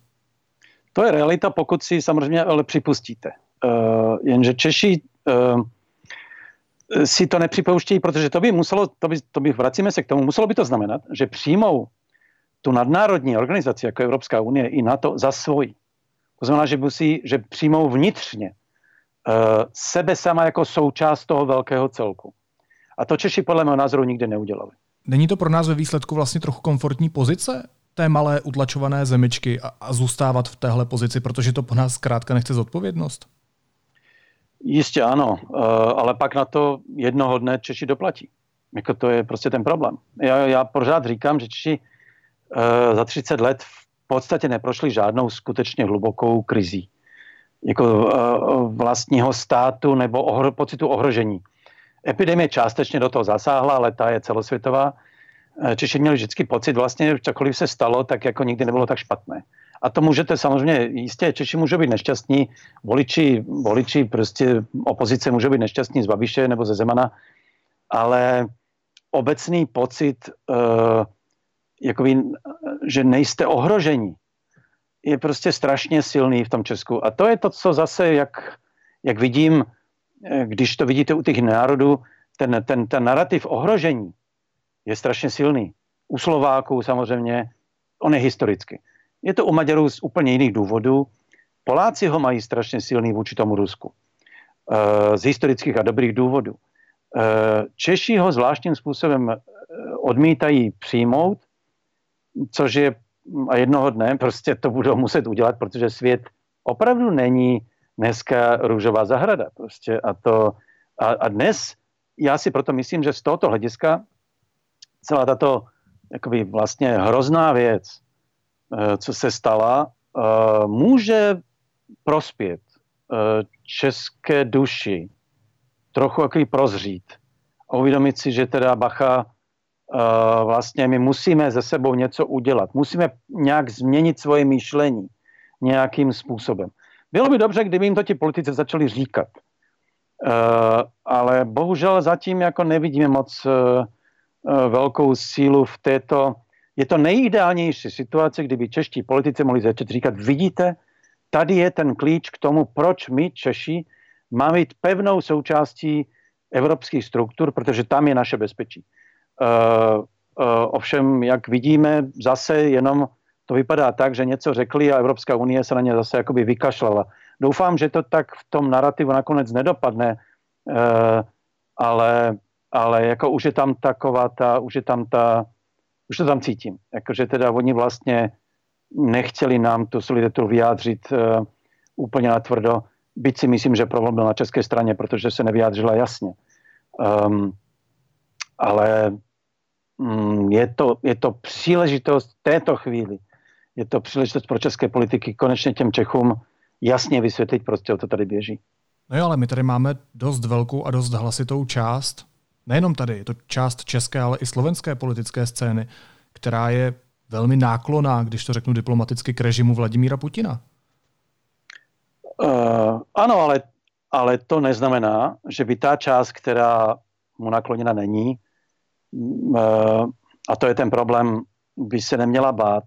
To je realita, pokud si samozřejmě ale připustíte. Uh, jenže Češi uh, si to nepřipouštějí, protože to by muselo, to by, to by, vracíme se k tomu, muselo by to znamenat, že přijmou tu nadnárodní organizaci, jako Evropská unie, i NATO za svoji. To znamená, že, musí, že přijmou vnitřně uh, sebe sama jako součást toho velkého celku. A to Češi podle mého názoru nikdy neudělali. Není to pro nás ve výsledku vlastně trochu komfortní pozice té malé utlačované zemičky a, a zůstávat v téhle pozici, protože to po nás zkrátka nechce zodpovědnost? Jistě ano, eh, ale pak na to jednoho dne Češi doplatí. Jako to je prostě ten problém. Já, já pořád říkám, že Češi uh, za 30 let v podstatě neprošli žádnou skutečně hlubokou krizí. Jako uh, vlastního státu nebo ohro, pocitu ohrožení. Epidemie částečně do toho zasáhla, ale ta je celosvětová. Češi měli vždycky pocit, vlastně, cokoliv se stalo, tak jako nikdy nebylo tak špatné. A to můžete samozřejmě, jistě, Češi můžou být nešťastní, voliči, voliči prostě opozice můžou být nešťastní z Babiše nebo ze Zemana, ale obecný pocit, uh, jakoby, že nejste ohrožení, je prostě strašně silný v tom Česku. A to je to, co zase, jak, jak vidím, eh, když to vidíte u těch národů, ten, ten, ten narrativ ohrožení je strašně silný. U Slováků samozřejmě, on je historicky. Je to u Maďarů z úplně jiných důvodů. Poláci ho mají strašně silný vůči tomu Rusku. E, z historických a dobrých důvodů. E, Češi ho zvláštním způsobem eh, odmítají přijmout, což je a jednoho dne prostě to budou muset udělat, protože svět opravdu není dneska růžová zahrada. Prostě a to A, a dnes já si proto myslím, že z tohoto hlediska celá tato jakoby vlastně hrozná věc, eh, co se stala, eh, může prospět eh, české duši, trochu jakoby prozřít a uvědomit si, že teda bacha, vlastně my musíme ze sebou něco udělat. Musíme nějak změnit svoje myšlení nějakým způsobem. Bylo by dobře, kdyby jim to ti politici začali říkat. Ale bohužel zatím jako nevidíme moc Eh, velkou sílu v této... Je to nejideálnější situace, kdyby čeští politici mohli začít říkat, vidíte, tady je ten klíč k tomu, proč my Češi máme být pevnou součástí evropských struktur, protože tam je naše bezpečí. Uh, uh, ovšem, jak vidíme, zase jenom to vypadá tak, že něco řekli a Evropská unie se na ně zase jakoby vykašlala. Doufám, že to tak v tom narrativu nakonec nedopadne, uh, ale ale jako už je tam taková ta, už je tam ta, už to tam cítím. Jakože teda oni vlastně nechtěli nám tu solidaritu vyjádřit uh, úplně na tvrdo, byť si myslím, že problém byl na české straně, protože se nevyjádřila jasně. Um, ale um, je, to, je to příležitost této chvíli, je to příležitost pro české politiky konečně těm Čechům jasně vysvětlit prostě, o to tady běží. No jo, ale my tady máme dost velkou a dost hlasitou část nejenom tady, je to část české, ale i slovenské politické scény, která je velmi nákloná, když to řeknu diplomaticky, k režimu Vladimíra Putina. Uh, ano, ale, ale to neznamená, že by ta část, která mu nakloněna není, uh, a to je ten problém, by se neměla bát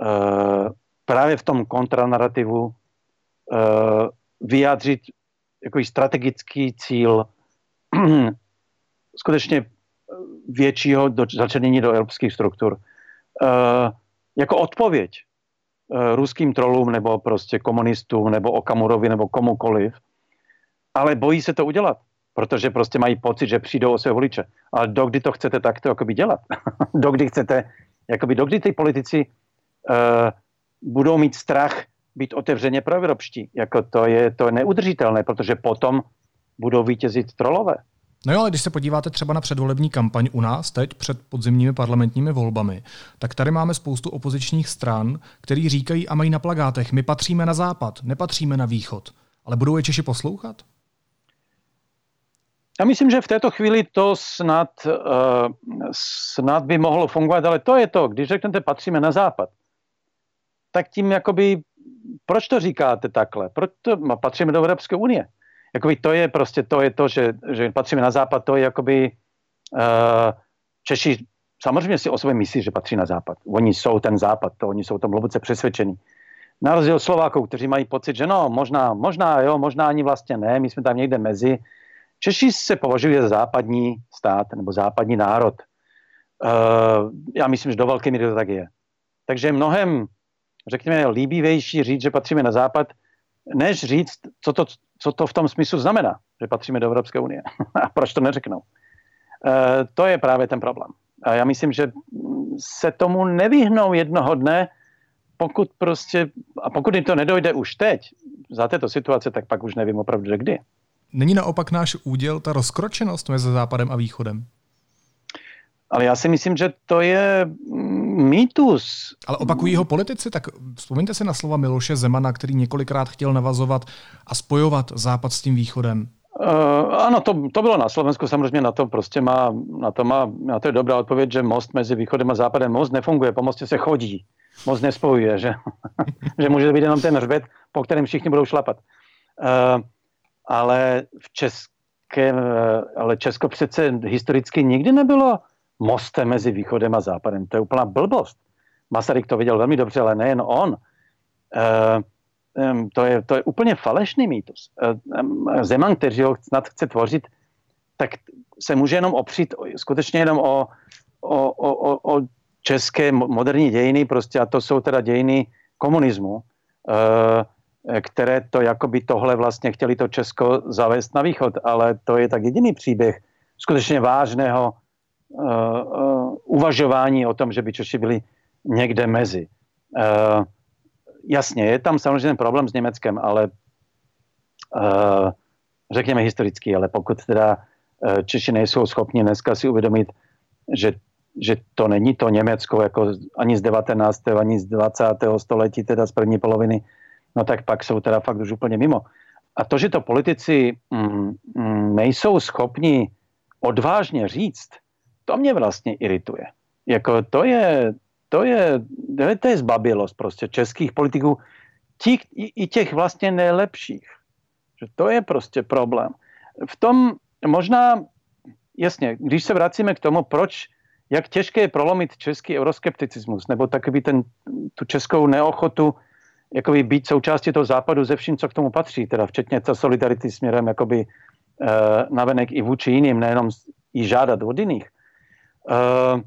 uh, právě v tom kontranarativu uh, vyjádřit jako strategický cíl skutečně většího do, začlenění do evropských struktur. Uh, jako odpověď uh, ruským trolům nebo prostě komunistům nebo Okamurovi nebo komukoliv, ale bojí se to udělat, protože prostě mají pocit, že přijdou o své voliče. Ale dokdy to chcete takto jakoby dělat? dokdy chcete, jakoby dokdy ty politici uh, budou mít strach být otevřeně proevropští? Jako to je to neudržitelné, protože potom budou vítězit trolové. No jo, ale když se podíváte třeba na předvolební kampaň u nás teď před podzimními parlamentními volbami, tak tady máme spoustu opozičních stran, který říkají a mají na plagátech, my patříme na západ, nepatříme na východ. Ale budou je Češi poslouchat? Já myslím, že v této chvíli to snad, uh, snad by mohlo fungovat, ale to je to, když řeknete patříme na západ, tak tím jakoby, proč to říkáte takhle? Proč to, patříme do Evropské unie? Jakoby to je prostě to, je to že, že patříme na západ, to je jakoby uh, Češi samozřejmě si o sobě myslí, že patří na západ. Oni jsou ten západ, to oni jsou tam hluboce přesvědčení. Na rozdíl Slováků, kteří mají pocit, že no, možná, možná jo, možná ani vlastně ne, my jsme tam někde mezi. Češi se považují za západní stát nebo západní národ. Uh, já myslím, že do velké míry to tak je. Takže mnohem, řekněme, líbivější říct, že patříme na západ, než říct, co to, co to v tom smyslu znamená, že patříme do Evropské unie. a proč to neřeknou? E, to je právě ten problém. A já myslím, že se tomu nevyhnou jednoho dne, pokud prostě, a pokud jim to nedojde už teď, za této situace, tak pak už nevím opravdu, že kdy. Není naopak náš úděl ta rozkročenost mezi západem a východem? Ale já si myslím, že to je mýtus. Ale opakují ho politici, tak vzpomeňte si na slova Miloše Zemana, který několikrát chtěl navazovat a spojovat západ s tím východem. Uh, ano, to, to bylo na Slovensku, samozřejmě na to prostě má, na to má, na to je dobrá odpověď, že most mezi východem a západem, most nefunguje, po mostě se chodí, most nespojuje, že, že může být jenom ten hřbet, po kterém všichni budou šlapat. Uh, ale v Českém, ale Česko přece historicky nikdy nebylo mostem mezi východem a západem. To je úplná blbost. Masaryk to viděl velmi dobře, ale nejen on. E, to, je, to je úplně falešný mýtus. E, Zeman, který ho snad chce tvořit, tak se může jenom opřít skutečně jenom o, o, o, o české moderní dějiny, prostě a to jsou teda dějiny komunismu, e, které to jakoby tohle vlastně chtěli to Česko zavést na východ, ale to je tak jediný příběh skutečně vážného uvažování o tom, že by Češi byli někde mezi. Uh, jasně, je tam samozřejmě problém s Německem, ale řekněme historický, ale pokud teda Češi nejsou schopni dneska si uvědomit, že, že to není to Německo jako ani z 19. ani z 20. století, teda z první poloviny, no tak pak jsou teda fakt už úplně mimo. A to, že to politici mm, mm, nejsou schopni odvážně říct, to mě vlastně irituje. Jako to je, to je, to je zbabilost prostě českých politiků, těch, i těch vlastně nejlepších. Že to je prostě problém. V tom možná, jasně, když se vracíme k tomu, proč, jak těžké je prolomit český euroskepticismus, nebo takový ten, tu českou neochotu jakoby být součástí toho západu ze vším, co k tomu patří, teda včetně ta solidarity směrem jakoby uh, navenek i vůči jiným, nejenom i žádat od jiných. Uh,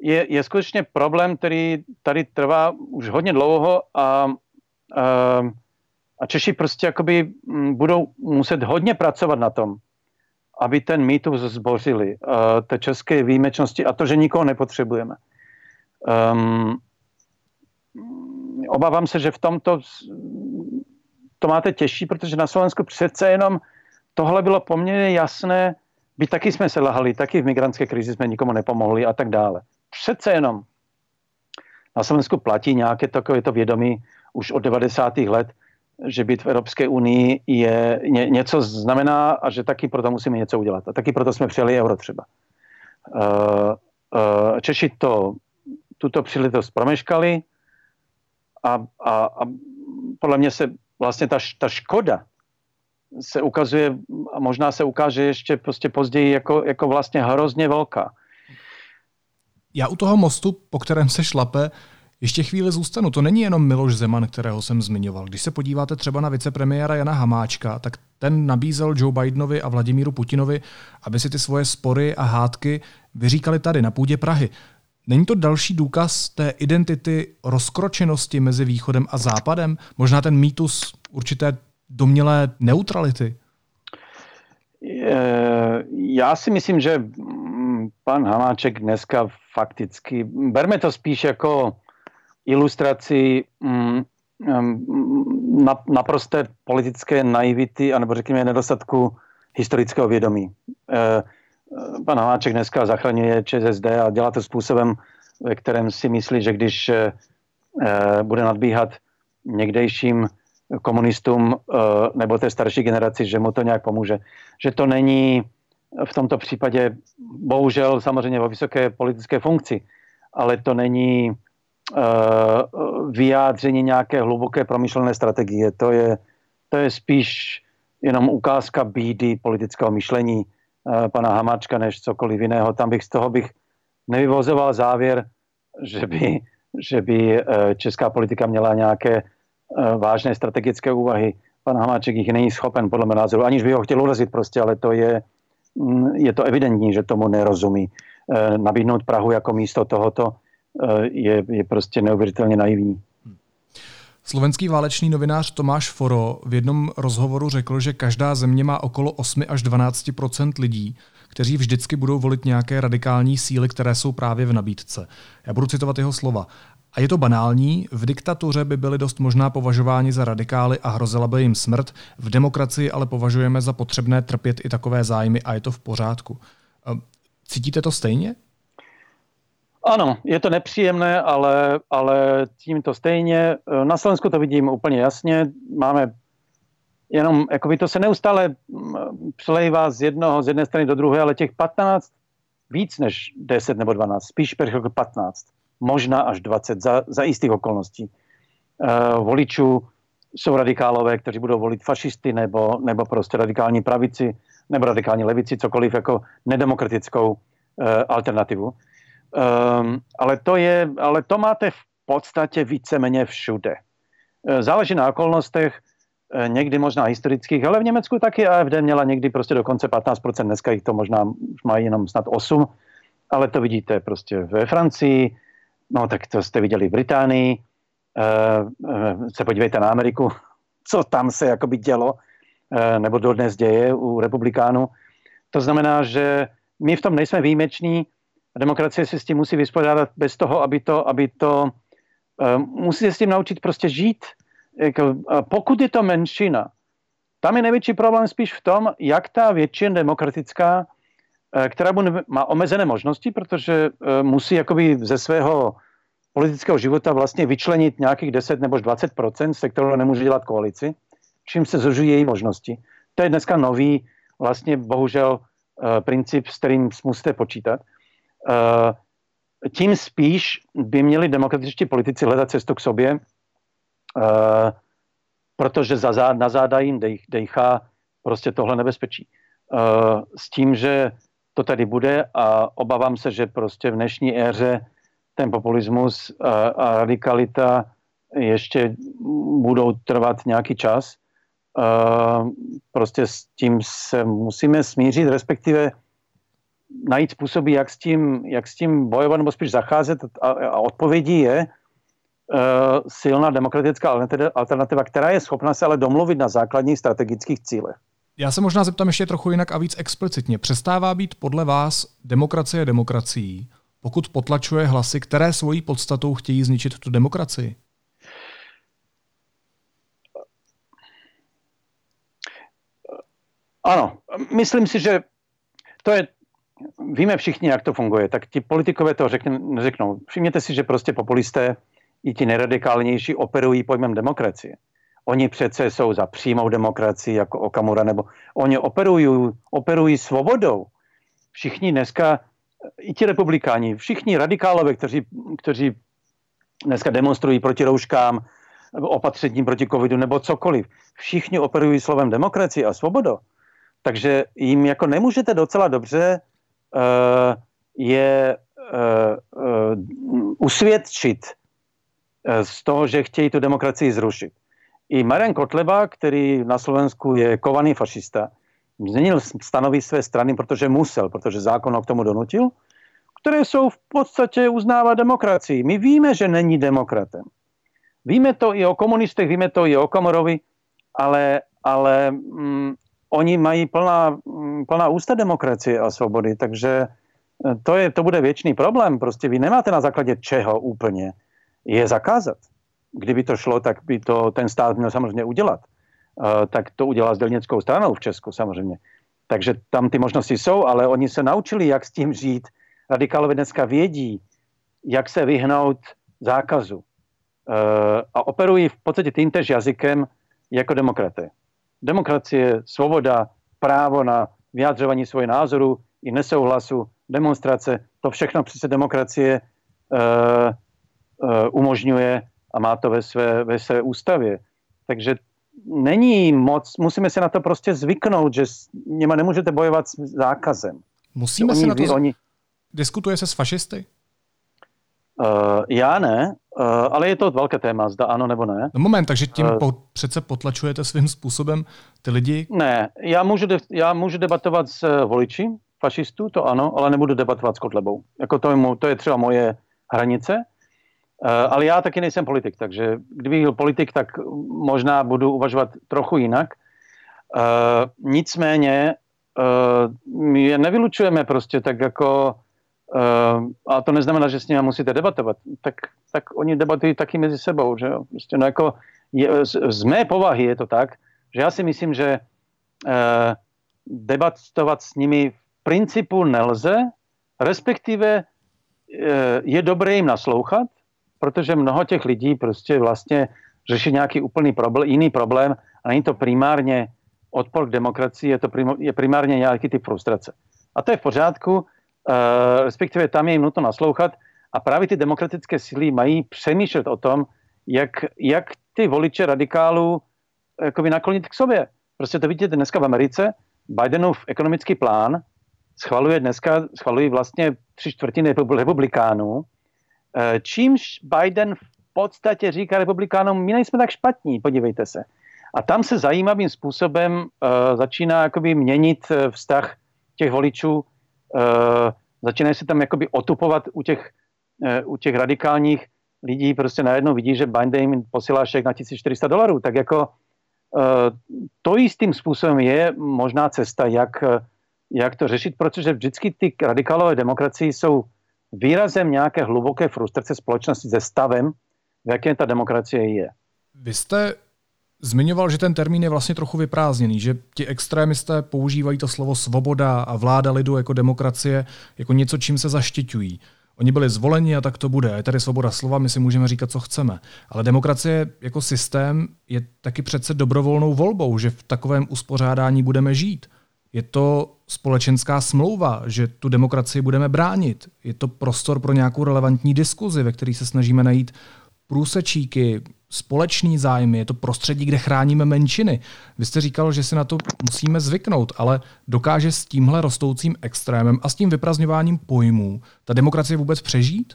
je, je skutečně problém, který tady trvá už hodně dlouho a, uh, a Češi prostě jakoby budou muset hodně pracovat na tom, aby ten mýtus zbořili, uh, té české výjimečnosti a to, že nikoho nepotřebujeme. Um, obávám se, že v tomto to máte těžší, protože na Slovensku přece jenom tohle bylo poměrně jasné, by taky jsme se lahali, taky v migrantské krizi jsme nikomu nepomohli a tak dále. Přece jenom na Slovensku platí nějaké takové to vědomí už od 90. let, že být v Evropské unii je ně, něco znamená a že taky proto musíme něco udělat. A taky proto jsme přijali euro třeba. Uh, uh, Češi to, tuto příležitost promeškali, a, a, a podle mě se vlastně ta, ta škoda se ukazuje a možná se ukáže ještě prostě později jako, jako vlastně hrozně velká. Já u toho mostu, po kterém se šlape, ještě chvíli zůstanu. To není jenom Miloš Zeman, kterého jsem zmiňoval. Když se podíváte třeba na vicepremiéra Jana Hamáčka, tak ten nabízel Joe Bidenovi a Vladimíru Putinovi, aby si ty svoje spory a hádky vyříkali tady na půdě Prahy. Není to další důkaz té identity rozkročenosti mezi východem a západem? Možná ten mýtus určité domělé neutrality? Já si myslím, že pan Hamáček dneska fakticky, berme to spíš jako ilustraci mm, mm, naprosté politické naivity, anebo řekněme nedostatku historického vědomí. Eh, pan Hamáček dneska zachraňuje ČSSD a dělá to způsobem, ve kterém si myslí, že když eh, bude nadbíhat někdejším komunistům eh, nebo té starší generaci, že mu to nějak pomůže. Že to není v tomto případě, bohužel samozřejmě o vysoké politické funkci, ale to není eh, vyjádření nějaké hluboké promyšlené strategie. To je, to je spíš jenom ukázka bídy politického myšlení Eh, pana Hamáčka než cokoliv jiného. Tam bych z toho bych nevyvozoval závěr, že by, že by česká politika měla nějaké vážné strategické úvahy. Pan Hamáček jich není schopen, podle mého názoru, aniž by ho chtěl urazit prostě, ale to je, mm, je to evidentní, že tomu nerozumí. Nabídnout Prahu jako místo tohoto je, je prostě neuvěřitelně naivní. Slovenský válečný novinář Tomáš Foro v jednom rozhovoru řekl, že každá země má okolo 8 až 12% lidí, kteří vždycky budou volit nějaké radikální síly, které jsou právě v nabídce. Já budu citovat jeho slova. A je to banální, v diktatuře by byli dost možná považováni za radikály a hrozila by jim smrt, v demokracii ale považujeme za potřebné trpět i takové zájmy a je to v pořádku. Cítíte to stejně? Ano, je to nepříjemné, ale, ale tím to stejně. Na Slovensku to vidím úplně jasně. Máme jenom, jako by to se neustále mm, přelejvá z jednoho, z jedné strany do druhé, ale těch 15, víc než 10 nebo 12, spíš jako 15, možná až 20 za, za jistých okolností. Uh, voličů jsou radikálové, kteří budou volit fašisty nebo, nebo prostě radikální pravici nebo radikální levici, cokoliv jako nedemokratickou uh, alternativu. Um, ale, to je, ale to máte v podstatě víceméně všude. E, záleží na okolnostech, e, někdy možná historických, ale v Německu taky AFD měla někdy prostě dokonce 15%, dneska jich to možná už mají jenom snad 8, ale to vidíte prostě ve Francii, no tak to jste viděli v Británii, e, se podívejte na Ameriku, co tam se jakoby dělo, nebo dodnes děje u republikánů. To znamená, že my v tom nejsme výjimeční, demokracie se s tím musí vyspořádat bez toho, aby to, aby to musí se s tím naučit prostě žít. Jako, pokud je to menšina, tam je největší problém spíš v tom, jak ta většina demokratická, která má omezené možnosti, protože musí jakoby ze svého politického života vlastně vyčlenit nějakých 10 nebo 20% se kterou nemůže dělat koalici, čím se zužují její možnosti. To je dneska nový, vlastně bohužel, princip, s kterým musíte počítat tím spíš by měli demokratičtí politici hledat cestu k sobě, protože za zád, na záda jim dej, dejchá prostě tohle nebezpečí. S tím, že to tady bude a obávám se, že prostě v dnešní éře ten populismus a, a radikalita ještě budou trvat nějaký čas. Uh, prostě s tím se musíme smířit, respektive najít způsoby, jak s tím, jak s tím bojovat nebo spíš zacházet a, a odpovědí je uh, silná demokratická alternativa, která je schopna se ale domluvit na základních strategických cílech. Já se možná zeptám ještě trochu jinak a víc explicitně. Přestává být podle vás demokracie demokracií, pokud potlačuje hlasy, které svojí podstatou chtějí zničit tu demokracii? Ano, myslím si, že to je víme všichni, jak to funguje, tak ti politikové to řekne, neřeknou. Všimněte si, že prostě populisté i ti neradikálnější operují pojmem demokracie. Oni přece jsou za přímou demokracii, jako Okamura, nebo oni operují, operují svobodou. Všichni dneska, i ti republikáni, všichni radikálové, kteří, kteří dneska demonstrují proti rouškám, opatřením proti covidu nebo cokoliv, všichni operují slovem demokracie a svoboda. Takže jim jako nemůžete docela dobře Eh, je eh, eh, usvědčit z toho, že chtějí tu demokracii zrušit. I Marian Kotleba, který na Slovensku je kovaný fašista, změnil stanoví své strany, protože musel, protože zákon ho k tomu donutil, které jsou v podstatě uznávat demokracii. My víme, že není demokratem. Víme to i o komunistech, víme to i o Komorovi, ale, ale mm, oni mají plná, mm, plná ústa demokracie a svobody, takže e, to, je, to bude věčný problém. Prostě vy nemáte na základě čeho úplně je zakázat. Kdyby to šlo, tak by to ten stát měl samozřejmě udělat. Uh, tak to udělá s dělnickou stranou v Česku samozřejmě. Takže tam ty možnosti jsou, ale oni se naučili, jak s tím žít. Radikálové dneska vědí, jak se vyhnout zákazu. Uh, a operují v podstatě týmtež jazykem jako demokraté demokracie, svoboda, právo na vyjadřování svojho názoru i nesouhlasu, demonstrace, to všechno přece demokracie uh, umožňuje a má to ve své, ve své ústavě. Takže není moc, musíme se na to prostě zvyknout, že s nima nemůžete bojovat s zákazem. Musíme oni, se na to... Oni... Diskutuje se s fašisty? Uh, já ne, uh, ale je to velké téma, zda ano nebo ne. No moment, takže tím uh, po, přece potlačujete svým způsobem ty lidi? Ne, já můžu, de, já můžu debatovat s voliči fašistů, to ano, ale nebudu debatovat s Kotlebou. Jako to, je, to je třeba moje hranice, ale já taky nejsem politik, takže kdybych byl politik, tak možná budu uvažovat trochu jinak. Uh, nicméně uh, my je nevylučujeme prostě tak jako a to neznamená, že s nimi musíte debatovat. Tak, tak oni debatují taky mezi sebou. Že jo? Prostě, no jako je, z, z mé povahy je to tak, že já si myslím, že debatovat s nimi v principu nelze, respektive je dobré jim naslouchat, protože mnoho těch lidí prostě vlastně řeší nějaký úplný problém, jiný problém a není to primárně odpor k demokracii, je to prim, je primárně nějaký typ frustrace. A to je v pořádku, Eh, respektive tam je jim nutno naslouchat a právě ty demokratické síly mají přemýšlet o tom, jak, jak ty voliče radikálů jakoby naklonit k sobě. Prostě to vidíte dneska v Americe, Bidenův ekonomický plán schvaluje dneska, schvalují vlastně tři čtvrtiny republikánů, eh, čímž Biden v podstatě říká republikánům, my nejsme tak špatní, podívejte se. A tam se zajímavým způsobem uh, začíná jakoby měnit vztah těch voličů. Uh, začínají se tam jakoby otupovat u těch, uh, u těch radikálních lidí, prostě najednou vidí, že Biden jim posílá šek na 1400 dolarů, tak jako uh, to jistým způsobem je možná cesta, jak, jak to řešit, protože vždycky ty radikálové demokracie jsou výrazem nějaké hluboké frustrace společnosti se stavem, v jakém ta demokracie je. Vy jste zmiňoval, že ten termín je vlastně trochu vyprázdněný, že ti extrémisté používají to slovo svoboda a vláda lidu jako demokracie jako něco, čím se zaštiťují. Oni byli zvoleni a tak to bude. Je tady svoboda slova, my si můžeme říkat, co chceme. Ale demokracie jako systém je taky přece dobrovolnou volbou, že v takovém uspořádání budeme žít. Je to společenská smlouva, že tu demokracii budeme bránit. Je to prostor pro nějakou relevantní diskuzi, ve které se snažíme najít průsečíky, společný zájmy, je to prostředí, kde chráníme menšiny. Vy jste říkal, že si na to musíme zvyknout, ale dokáže s tímhle rostoucím extrémem a s tím vyprazňováním pojmů ta demokracie vůbec přežít?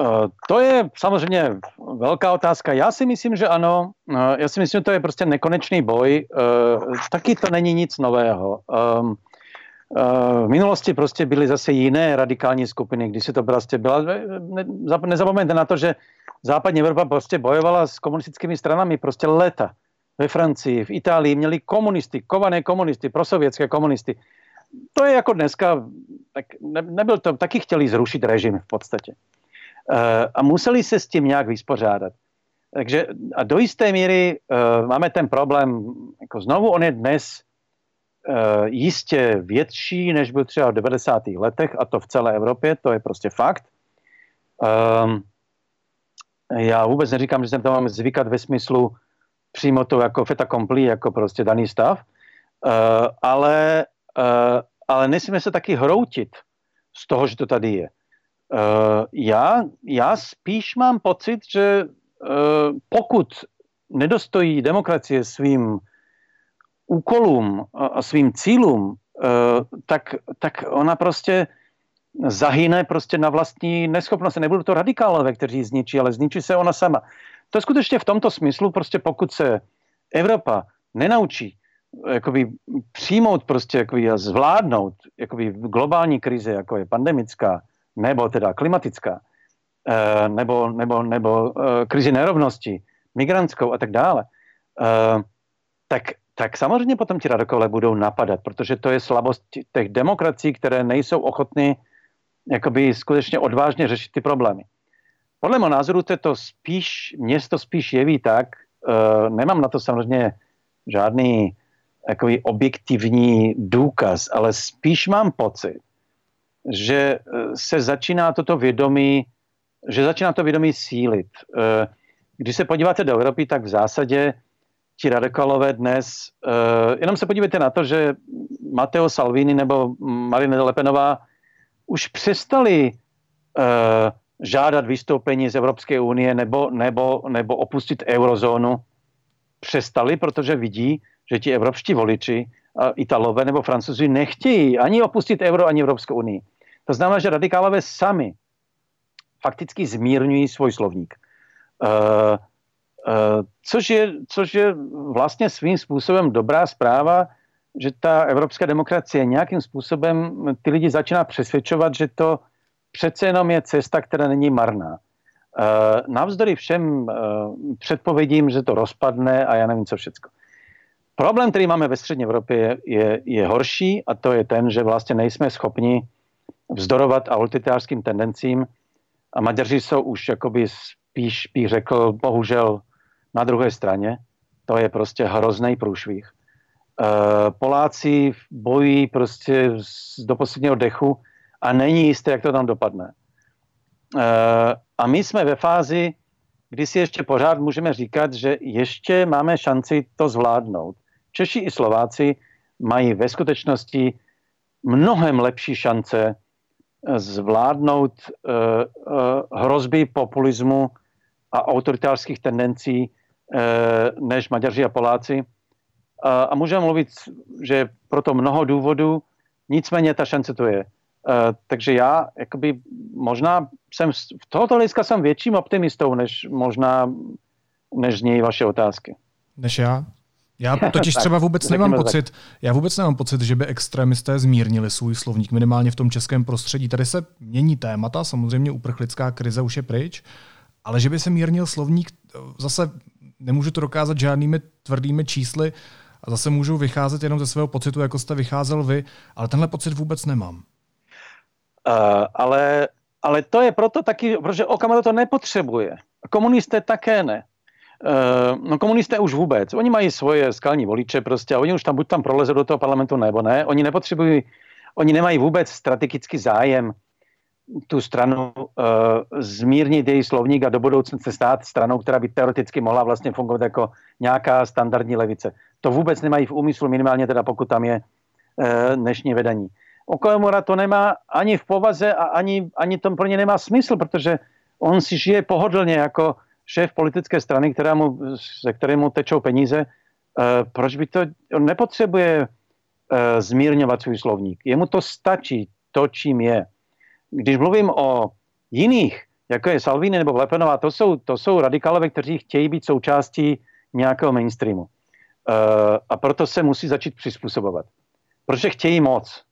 Uh, to je samozřejmě velká otázka. Já si myslím, že ano. Uh, já si myslím, že to je prostě nekonečný boj. Uh, taky to není nic nového. Um, v minulosti prostě byly zase jiné radikální skupiny, když se to prostě byla, ne, nezapomeňte na to, že západní Evropa prostě bojovala s komunistickými stranami prostě léta. Ve Francii, v Itálii měli komunisty, kované komunisty, prosovětské komunisty. To je jako dneska, tak ne, nebyl to, taky chtěli zrušit režim v podstatě. E, a museli se s tím nějak vyspořádat. Takže a do jisté míry e, máme ten problém, jako znovu on je dnes e, jistě větší, než byl třeba v 90. letech, a to v celé Evropě, to je prostě fakt. Já vůbec neříkám, že jsem to mám zvykat ve smyslu přímo to jako feta kompli, jako prostě daný stav, ale, ale nesmíme se taky hroutit z toho, že to tady je. Uh, já, já spíš mám pocit, že uh, pokud nedostojí demokracie svým úkolům a svým cílům, uh, tak, tak ona prostě zahyne prostě na vlastní neschopnost. Nebudou to radikálové, kteří zničí, ale zničí se ona sama. To je skutečně v tomto smyslu, prostě pokud se Evropa nenaučí jakoby přijmout prostě jakoby a zvládnout jakoby globální krize, jako je pandemická, nebo teda klimatická, eh, nebo, nebo, nebo eh, krizi nerovnosti, migrantskou a tak dále, eh, tak, tak samozřejmě potom ti radikálové budou napadat, protože to je slabost těch demokracií, které nejsou ochotny jakoby skutečně odvážně řešit ty problémy. Podle mého názoru to, to spíš, město spíš jeví tak, nemám na to samozřejmě žádný jakoby objektivní důkaz, ale spíš mám pocit, že eh, se začíná toto vědomí, že začíná to vědomí sílit. Uh, když se podíváte do Evropy, tak v zásadě ti radikálové dnes, uh, jenom se podívejte na to, že Matteo Salvini nebo Marine Le Penová už přestali žádat vystoupení z Evropské unie nebo, nebo, nebo opustit eurozónu. Přestali, protože vidí, že ti evropští voliči, Italové nebo Francouzi, nechtějí ani opustit euro, ani Evropskou unii. To znamená, že radikálové sami fakticky zmírňují svůj slovník. Uh, uh, což, je, což je vlastně svým způsobem dobrá zpráva, že ta evropská demokracie nějakým způsobem ty lidi začíná přesvědčovat, že to přece jenom je cesta, která není marná. Uh, navzdory všem předpovědím, že to rozpadne a já nevím, co všecko. Problém, který máme ve střední Evropě, je, je, horší a to je ten, že vlastně nejsme schopni vzdorovat autoritářským tendencím a Maďaři jsou už jakoby spíš, bych řekl, bohužel na druhé straně. To je prostě hrozný průšvih. Eh, Poláci bojí prostě do posledního dechu a není jisté, jak to tam dopadne. Eh, a my jsme ve fázi, kdy si ještě pořád můžeme říkat, že ještě máme šanci to zvládnout. Češi i Slováci mají ve skutečnosti mnohem lepší šance zvládnout hrozby populismu a autoritářských tendencí než Maďaři a Poláci a, můžeme mluvit, že proto mnoho důvodů, nicméně ta šance to je. Takže já jakoby možná jsem v tohoto hlediska jsem větším optimistou, než možná než z něj vaše otázky. Než já? Já totiž třeba vůbec nemám pocit, já vůbec nemám pocit, že by extremisté zmírnili svůj slovník, minimálně v tom českém prostředí. Tady se mění témata, samozřejmě uprchlická krize už je pryč, ale že by se mírnil slovník, zase nemůžu to dokázat žádnými tvrdými čísly, a zase můžu vycházet jenom ze svého pocitu, jako jste vycházel vy, ale tenhle pocit vůbec nemám. Uh, ale, ale to je proto taky, protože Okamura to nepotřebuje. Komunisté také ne. No komunisté už vůbec. Oni mají svoje skalní voliče prostě a oni už tam buď tam prolezou do toho parlamentu nebo ne. Oni nepotřebují, oni nemají vůbec strategický zájem tu stranu uh, zmírnit její slovník a do budoucna se stát stranou, která by teoreticky mohla vlastně fungovat jako nějaká standardní levice. To vůbec nemají v úmyslu, minimálně teda pokud tam je uh, dnešní vedení. Okamura to nemá ani v povaze a ani, ani to pro ně nemá smysl, protože on si žije pohodlně jako šéf politické strany, která mu, ze které mu tečou peníze. Uh, proč by to, on nepotřebuje uh, zmírňovat svůj slovník. Jemu to stačí, to, čím je když mluvím o jiných, jako je Salvini nebo Lepenová, to jsou, to jsou radikálové, kteří chtějí být součástí nějakého mainstreamu. Uh, a proto se musí začít přizpůsobovat. Protože chtějí moc.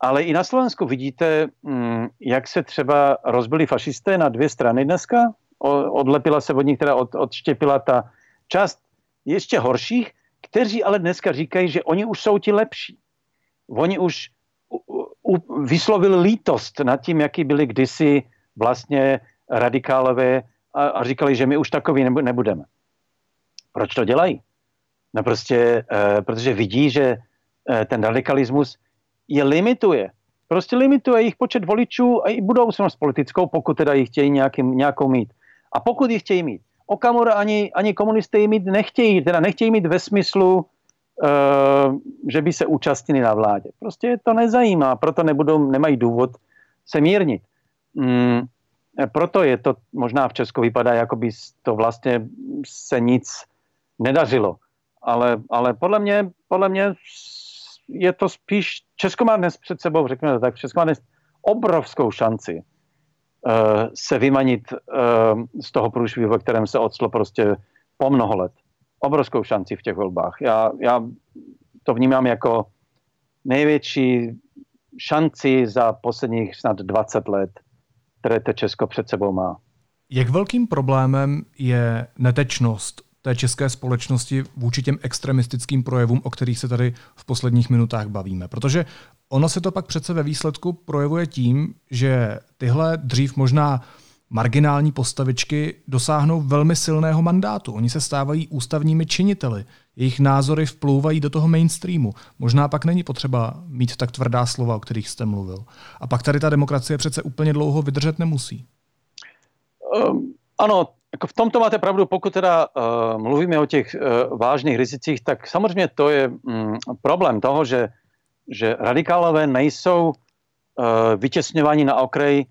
Ale i na Slovensku vidíte, um, jak se třeba rozbili fašisté na dvě strany dneska. Odlepila se od nich, teda od, odštěpila ta část ještě horších, kteří ale dneska říkají, že oni už jsou ti lepší. Oni už vyslovil lítost nad tím, jaký byli kdysi vlastně radikálové a, a říkali, že my už takový nebudeme. Proč to dělají? No prostě, e, protože vidí, že e, ten radikalismus je limituje. Prostě limituje jejich počet voličů a i budoucnost politickou, pokud teda ji chtějí nějaký, nějakou mít. A pokud ji chtějí mít. Okamura ani, ani komunisté ji mít nechtějí, teda nechtějí mít ve smyslu, Eh, že by se účastnili na vládě. Prostě je to nezajímá, proto nebudou, nemají důvod se mírnit. Mm, proto je to možná v Česku vypadá, jako by to vlastně se nic nedařilo. Ale, ale podle, mě, podle mě je to spíš, Česko má dnes před sebou, řekněme to tak, Česko má dnes obrovskou šanci se vymanit uh, z toho průšvihu, ve kterém se odstlo prostě po mnoho let obrovskou šanci v těch volbách. Já, já to vnímám jako největší šanci za posledních snad 20 let, které to Česko před sebou má. Jak velkým problémem je netečnost té české společnosti vůči těm extremistickým projevům, o kterých se tady v posledních minutách bavíme? Protože ono se to pak přece ve výsledku projevuje tím, že tyhle dřív možná marginální postavičky dosáhnou velmi silného mandátu. Oni se stávají ústavními činiteli. Jejich názory vplouvají do toho mainstreamu. Možná pak není potřeba mít tak tvrdá slova, o kterých jste mluvil. A pak tady ta demokracie přece úplně dlouho vydržet nemusí. Um, ano, jako v tomto máte pravdu, pokud teda uh, mluvíme o těch uh, vážných rizicích, tak samozřejmě to je um, problém toho, že, že radikálové nejsou uh, vytěsňováni na okraj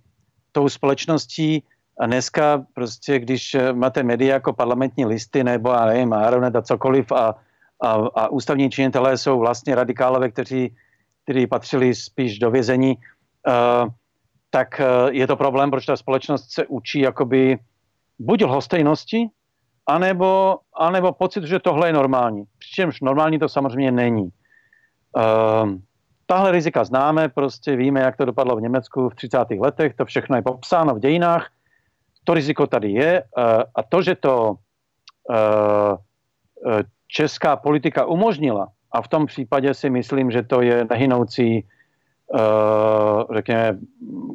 tou společností a dneska prostě, když máte média jako parlamentní listy nebo a nevím, Aeronet a cokoliv a, a, a ústavní činitelé jsou vlastně radikálové, kteří, kteří patřili spíš do vězení, uh, tak uh, je to problém, proč ta společnost se učí jakoby buď lhostejnosti, anebo, anebo pocit, že tohle je normální. Přičemž normální to samozřejmě není. Uh, Tahle rizika známe, prostě víme, jak to dopadlo v Německu v 30. letech, to všechno je popsáno v dějinách. To riziko tady je eh, a to, že to eh, eh, česká politika umožnila, a v tom případě si myslím, že to je nehynoucí řekněme,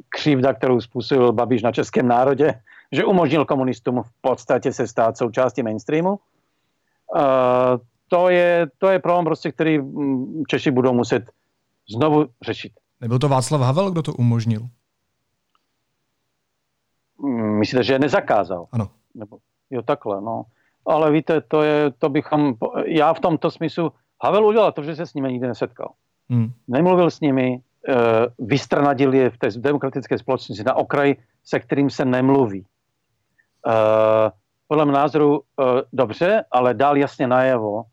křivda, kterou způsobil Babiš na českém národě, že umožnil komunistům v podstatě se stát součástí mainstreamu. To je, to je problém, prostě, který hm, Češi budou muset znovu řešit. Nebyl to Václav Havel, kdo to umožnil? Mm, myslíte, že je nezakázal? Ano. Nebo, jo, takhle, no. Ale víte, to je, to bychom, já v tomto smyslu, Havel udělal to, že se s nimi nikdy nesetkal. Hmm. Nemluvil s nimi, uh, vystranadil je v té demokratické společnosti na okraj, se kterým se nemluví. Uh, podle mého názoru uh, dobře, ale dál jasně najevo,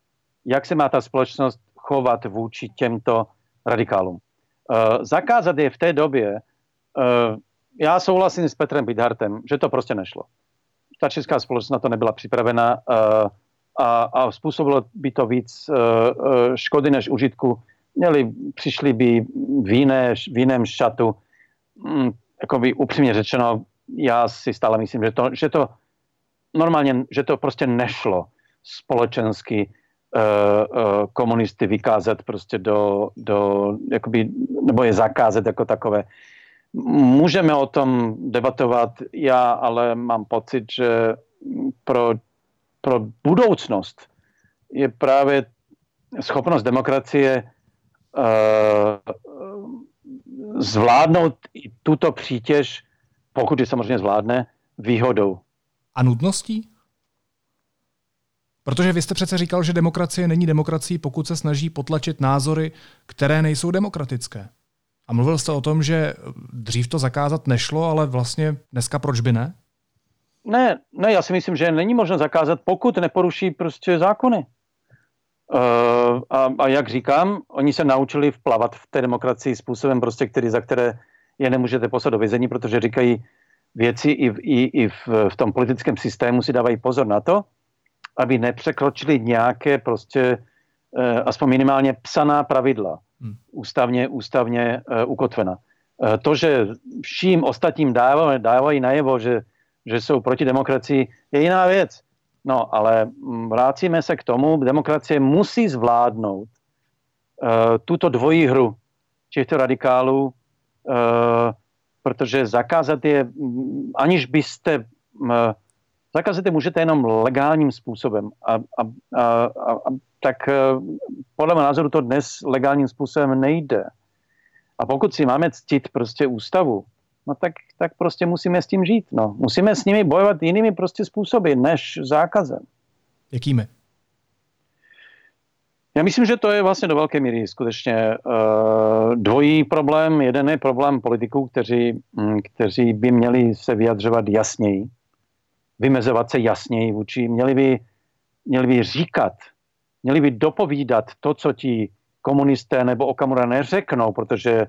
jak se má ta společnost chovat vůči těmto radikálům. Uh, zakázat je v té době, uh, já souhlasím s Petrem Bidhartem, že to prostě nešlo. Ta česká společnost na to nebyla připravena uh, a, a způsobilo by to víc škody než užitku. Měli, přišli by v, jiné, v jiném šatu. Mm, jako by upřímně řečeno, já si stále myslím, že to, že to normálně, že to prostě nešlo společensky Eh, eh, komunisty vykázat prostě do, do jakoby, nebo je zakázat jako takové. Můžeme o tom debatovat, já ale mám pocit, že pro, pro budoucnost je právě schopnost demokracie uh, zvládnout tuto přítěž, pokud je samozřejmě zvládne, výhodou. A nutností? Protože vy jste přece říkal, že demokracie není demokracií, pokud se snaží potlačit názory, které nejsou demokratické. A mluvil jste o tom, že dřív to zakázat nešlo, ale vlastně dneska proč by ne? Ne, ne, já si myslím, že není možno zakázat, pokud neporuší prostě zákony. Uh, a, a jak říkám, oni se naučili vplavat v té demokracii způsobem, prostě, který, za které je nemůžete poslat do vězení, protože říkají věci i, v, i, i v, v tom politickém systému si dávají pozor na to, aby nepřekročili nějaké prostě uh, aspoň minimálně psaná pravidla, hmm. ústavně, ústavně uh, ukotvena. Uh, to, že vším ostatním dávají, dávají najevo, že, že jsou proti demokracii, je jiná věc. No, ale mm, vrátíme se k tomu, demokracie musí zvládnout uh, tuto dvojí hru těchto radikálů, uh, protože zakázat je, mm, aniž byste, uh, zakázat je můžete jenom legálním způsobem. A, a, a, a, a tak uh, podle mého názoru to dnes legálním způsobem nejde. A pokud si máme ctit prostě ústavu, no tak, tak prostě musíme s tím žít. No. Musíme s nimi bojovat jinými prostě způsoby, než zákazem. Jakými? Já myslím, že to je vlastně do velké míry skutečně uh, dvojí problém. Jeden je problém politiků, kteří, um, kteří by měli se vyjadřovat jasněji, vymezovat se jasněji vůči, měli by, měli by říkat, měli by dopovídat to, co ti komunisté nebo Okamura neřeknou, protože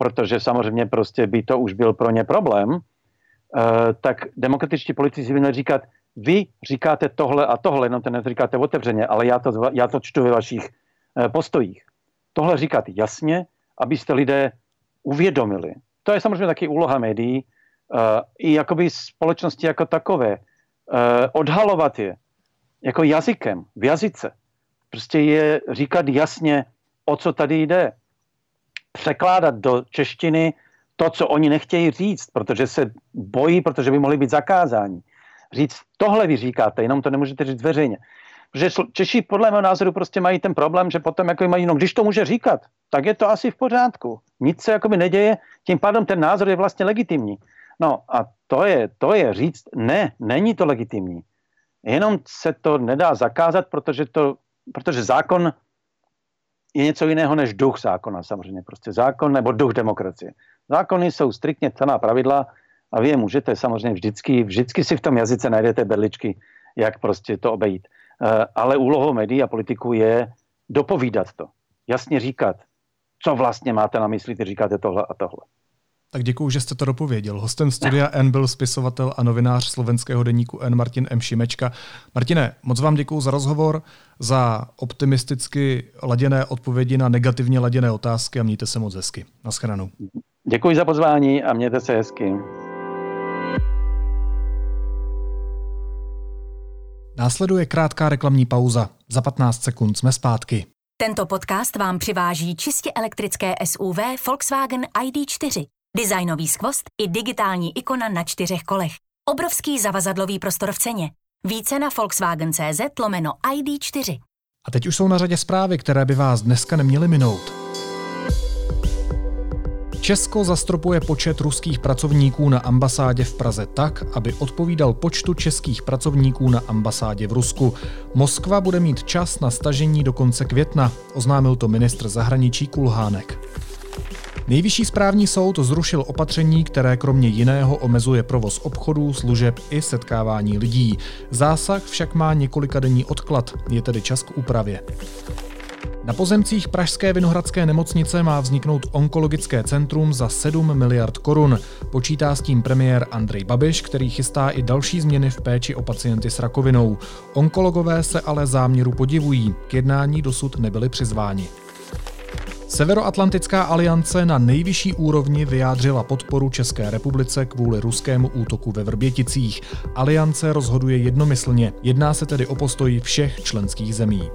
protože samozřejmě prostě by to už byl pro ně problém, eh, tak demokratičtí politici by měli říkat, vy říkáte tohle a tohle, jenom to neříkáte otevřeně, ale já to, já to čtu ve vašich eh, postojích. Tohle říkat jasně, abyste lidé uvědomili. To je samozřejmě taky úloha médií, i jakoby společnosti jako takové. Uh, odhalovat je jako jazykem, v jazyce. Prostě je říkat jasně, o co tady jde překládat do češtiny to, co oni nechtějí říct, protože se bojí, protože by mohli být zakázáni. Říct, tohle vy říkáte, jenom to nemůžete říct veřejně. Protože Češi podle mého názoru prostě mají ten problém, že potom jako mají, no když to může říkat, tak je to asi v pořádku. Nic se jakoby neděje, tím pádem ten názor je vlastně legitimní. No a to je, to je říct, ne, není to legitimní. Jenom se to nedá zakázat, protože, to, protože zákon je něco jiného než duch zákona samozřejmě. Prostě zákon nebo duch demokracie. Zákony jsou striktně cená pravidla a vy je můžete samozřejmě vždycky, vždycky si v tom jazyce najdete berličky, jak prostě to obejít. Eh, ale úlohou médií a politiků je dopovídat to. Jasně říkat, co vlastně máte na mysli, když říkáte tohle a tohle. Tak děkuji, že jste to dopověděl. Hostem studia N byl spisovatel a novinář slovenského deníku N Martin M. Šimečka. Martine, moc vám děkuji za rozhovor, za optimisticky laděné odpovědi na negativně laděné otázky a mějte se moc hezky. Naschledanou. Děkuji za pozvání a mějte se hezky. Následuje krátká reklamní pauza. Za 15 sekund jsme zpátky. Tento podcast vám přiváží čistě elektrické SUV Volkswagen ID4. Designový skvost i digitální ikona na čtyřech kolech. Obrovský zavazadlový prostor v ceně. Více na Volkswagen.cz lomeno ID4. A teď už jsou na řadě zprávy, které by vás dneska neměly minout. Česko zastropuje počet ruských pracovníků na ambasádě v Praze tak, aby odpovídal počtu českých pracovníků na ambasádě v Rusku. Moskva bude mít čas na stažení do konce května, oznámil to ministr zahraničí Kulhánek. Nejvyšší správní soud zrušil opatření, které kromě jiného omezuje provoz obchodů, služeb i setkávání lidí. Zásah však má několika denní odklad, je tedy čas k úpravě. Na pozemcích Pražské Vinohradské nemocnice má vzniknout onkologické centrum za 7 miliard korun. Počítá s tím premiér Andrej Babiš, který chystá i další změny v péči o pacienty s rakovinou. Onkologové se ale záměru podivují. K jednání dosud nebyli přizváni. Severoatlantická aliance na nejvyšší úrovni vyjádřila podporu České republice kvůli ruskému útoku ve Vrběticích. Aliance rozhoduje jednomyslně, jedná se tedy o postoj všech členských zemí.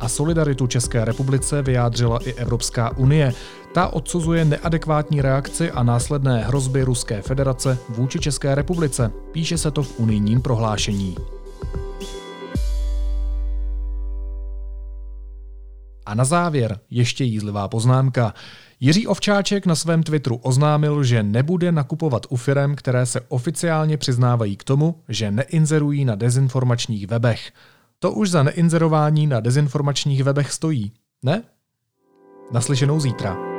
A solidaritu České republice vyjádřila i Evropská unie. Ta odsuzuje neadekvátní reakci a následné hrozby Ruské federace vůči České republice. Píše se to v unijním prohlášení. A na závěr ještě jízlivá poznámka. Jiří Ovčáček na svém Twitteru oznámil, že nebude nakupovat u firem, které se oficiálně přiznávají k tomu, že neinzerují na dezinformačních webech. To už za neinzerování na dezinformačních webech stojí, ne? Naslyšenou zítra.